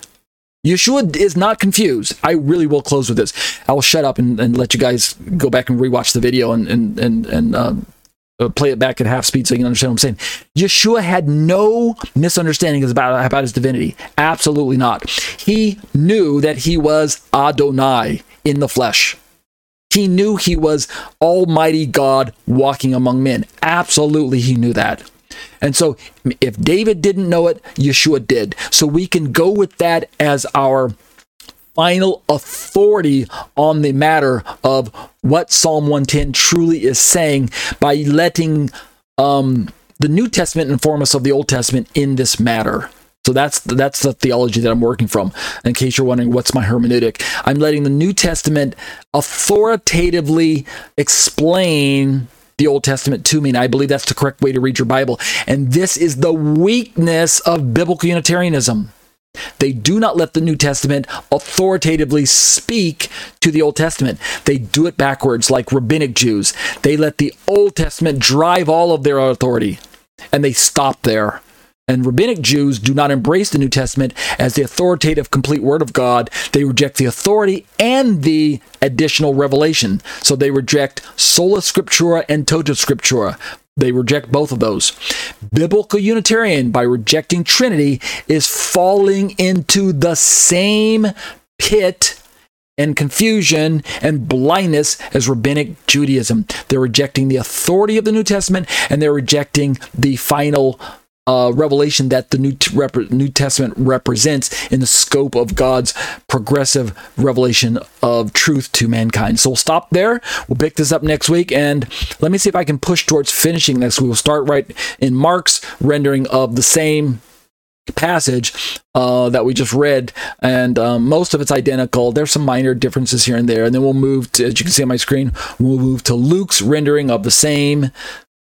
Yeshua is not confused. I really will close with this. I will shut up and, and let you guys go back and rewatch the video and and and, and uh, Uh, play it back at half speed so you can understand what I'm saying. Yeshua had no misunderstandings about, about his divinity. Absolutely not. He knew that he was Adonai in the flesh. He knew he was Almighty God walking among men. Absolutely, he knew that. And so, if David didn't know it, Yeshua did. So, we can go with that as our final authority on the matter of what Psalm 110 truly is saying by letting um, the New Testament inform us of the Old Testament in this matter. So that's that's the theology that I'm working from. In case you're wondering what's my hermeneutic, I'm letting the New Testament authoritatively explain the Old Testament to me, and I believe that's the correct way to read your Bible. And this is the weakness of biblical Unitarianism. They do not let the New Testament authoritatively speak to the Old Testament. They do it backwards, like rabbinic Jews. They let the Old Testament drive all of their authority, and they stop there. And rabbinic Jews do not embrace the New Testament as the authoritative, complete Word of God. They reject the authority and the additional revelation. So they reject sola scriptura and tota scriptura. They reject both of those. Biblical Unitarian, by rejecting Trinity, is falling into the same pit and confusion and blindness as rabbinic Judaism. They're rejecting the authority of the New Testament and they're rejecting the final uh, revelation that the New, Rep- New Testament represents in the scope of God's progressive revelation of truth to mankind. So we'll stop there. We'll pick this up next week, and let me see if I can push towards finishing this. We will start right in Mark's rendering of the same passage uh, that we just read, and um, most of it's identical. There's some minor differences here and there, and then we'll move to, as you can see on my screen, we'll move to Luke's rendering of the same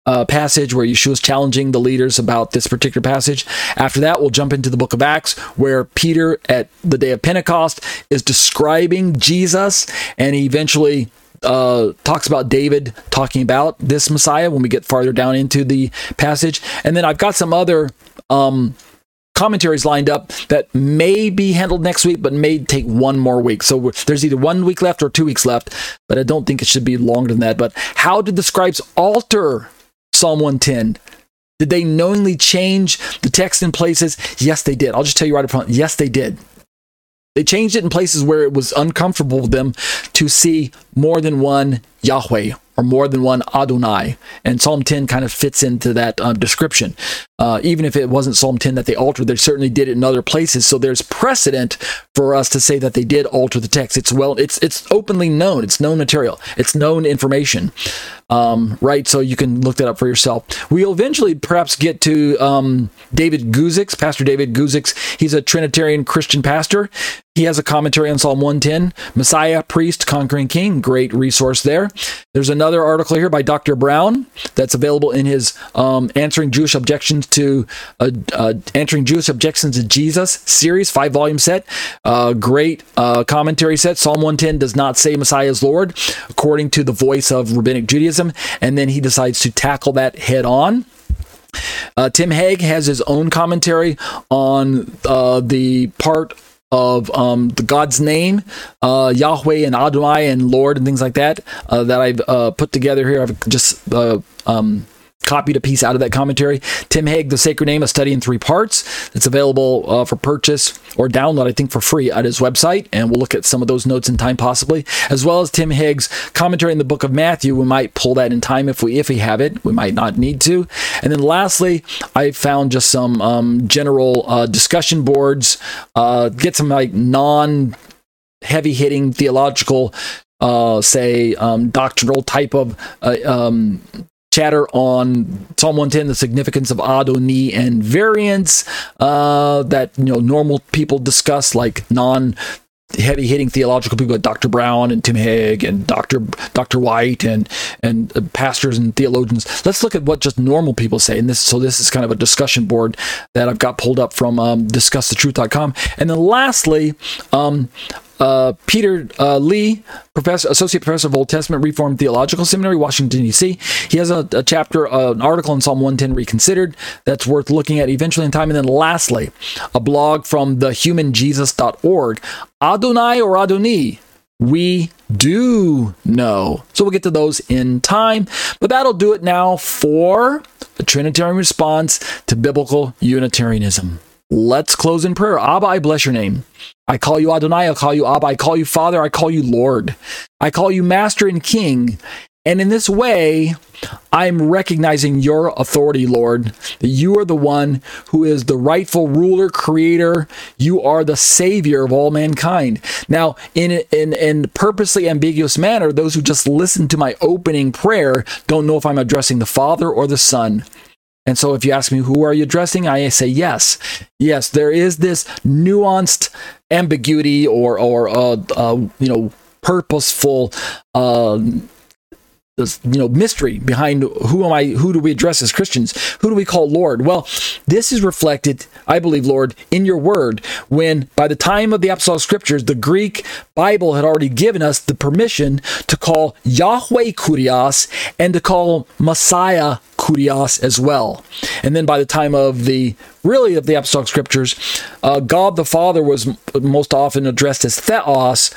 uh, passage where Yeshua is challenging the leaders about this particular passage. After that, we'll jump into the book of Acts where Peter, at the day of Pentecost, is describing Jesus and he eventually uh, talks about David talking about this Messiah when we get farther down into the passage. And then I've got some other. Um, commentaries lined up that may be handled next week, but may take one more week. So there's either one week left or two weeks left, but I don't think it should be longer than that. But how did the scribes alter Psalm 110. Did they knowingly change the text in places? Yes, they did. I'll just tell you right up front. Yes, they did. They changed it in places where it was uncomfortable for them to see more than one Yahweh or more than one Adonai. And Psalm 10 kind of fits into that um, description. Uh, even if it wasn't Psalm 10 that they altered, they certainly did it in other places. So there's precedent for us to say that they did alter the text. It's well, it's it's openly known. It's known material. It's known information. Um, right? So you can look that up for yourself. We'll eventually perhaps get to um, David Guzik's, Pastor David Guzik's. He's a Trinitarian Christian pastor. He has a commentary on Psalm 110, Messiah, Priest, Conquering King. Great resource there. There's another article here by Dr. Brown that's available in his um, Answering Jewish Objections to uh, uh, Answering Jewish Objections to Jesus series, five volume set. Uh, great uh, commentary set. Psalm 110 does not say Messiah is Lord, according to the voice of Rabbinic Judaism. And then he decides to tackle that head on. Uh, Tim Hegg has his own commentary on uh, the part of um, the God's name, uh, Yahweh and Adonai and Lord and things like that uh, that I've uh, put together here. I've just uh, um, copied a piece out of that commentary. Tim Hegg, The Sacred Name, a study in three parts. It's available uh, for purchase or download, I think, for free at his website. And we'll look at some of those notes in time, possibly, as well as Tim Hegg's commentary in the book of Matthew. We might pull that in time if we if we have it. We might not need to. And then lastly, I found just some um, general uh, discussion boards. Uh, get some like non heavy hitting theological uh, say um, doctrinal type of uh, um, chatter on Psalm 110, the significance of Adoni and variants uh, that you know normal people discuss, like non heavy hitting theological people like Dr. Brown and Tim Hegg and Dr. Dr. White and and uh, pastors and theologians. Let's look at what just normal people say. And this so this is kind of a discussion board that I've got pulled up from um, discussthetruth.com. And then lastly, um, uh, Peter uh, Lee, professor, associate professor of Old Testament Reformed Theological Seminary, Washington D.C. He has a, a chapter, uh, an article in Psalm 110 Reconsidered that's worth looking at eventually in time. And then lastly, a blog from thehumanjesus.org. Adonai or Adoni? We do know. So we'll get to those in time. But that'll do it now for a Trinitarian response to biblical Unitarianism. Let's close in prayer. Abba, I bless your name. I call you Adonai. I call you Abba. I call you Father. I call you Lord. I call you Master and King. And in this way, I'm recognizing your authority, Lord, that you are the one who is the rightful ruler, creator. You are the savior of all mankind. Now, in in in purposely ambiguous manner, those who just listen to my opening prayer don't know if I'm addressing the Father or the Son. And so if you ask me, who are you addressing? I say yes. Yes, there is this nuanced ambiguity or, or uh, uh, you know, purposeful uh, you know mystery behind who am I who do we address as Christians? Who do we call Lord? Well this is reflected I believe Lord in your word when by the time of the apostolic scriptures the Greek Bible had already given us the permission to call Yahweh Kurios and to call Messiah Kurios as well. And then by the time of the really of the apostolic scriptures uh, God the Father was most often addressed as Theos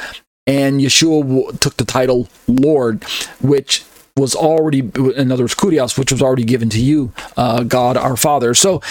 and Yeshua took the title Lord, which was already, in other words, Kurios, which was already given to you, uh, God our Father. So,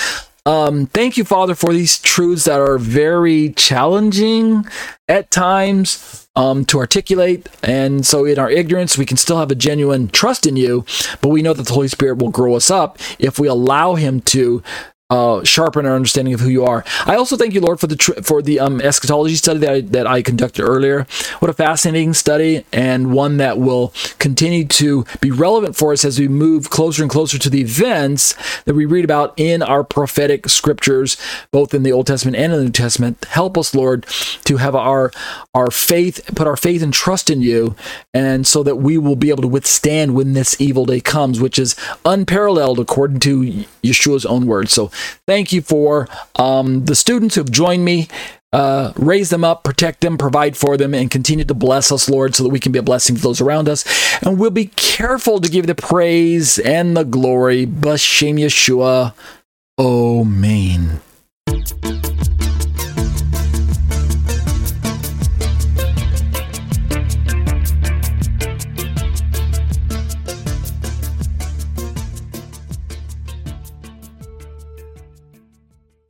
um, thank you, Father, for these truths that are very challenging at times um, to articulate. And so, in our ignorance, we can still have a genuine trust in you, but we know that the Holy Spirit will grow us up if we allow Him to uh, sharpen our understanding of who you are. I also thank you, Lord, for the tr- for the um, eschatology study that I, that I conducted earlier. What a fascinating study, and one that will continue to be relevant for us as we move closer and closer to the events that we read about in our prophetic scriptures, both in the Old Testament and in the New Testament. Help us, Lord, to have our our faith, put our faith and trust in you, and so that we will be able to withstand when this evil day comes, which is unparalleled according to Yeshua's own words. So thank you for um, the students who have joined me. Uh, raise them up, protect them, provide for them, and continue to bless us, Lord, so that we can be a blessing to those around us. And we'll be careful to give the praise and the glory. Bashem Yeshua. Amen.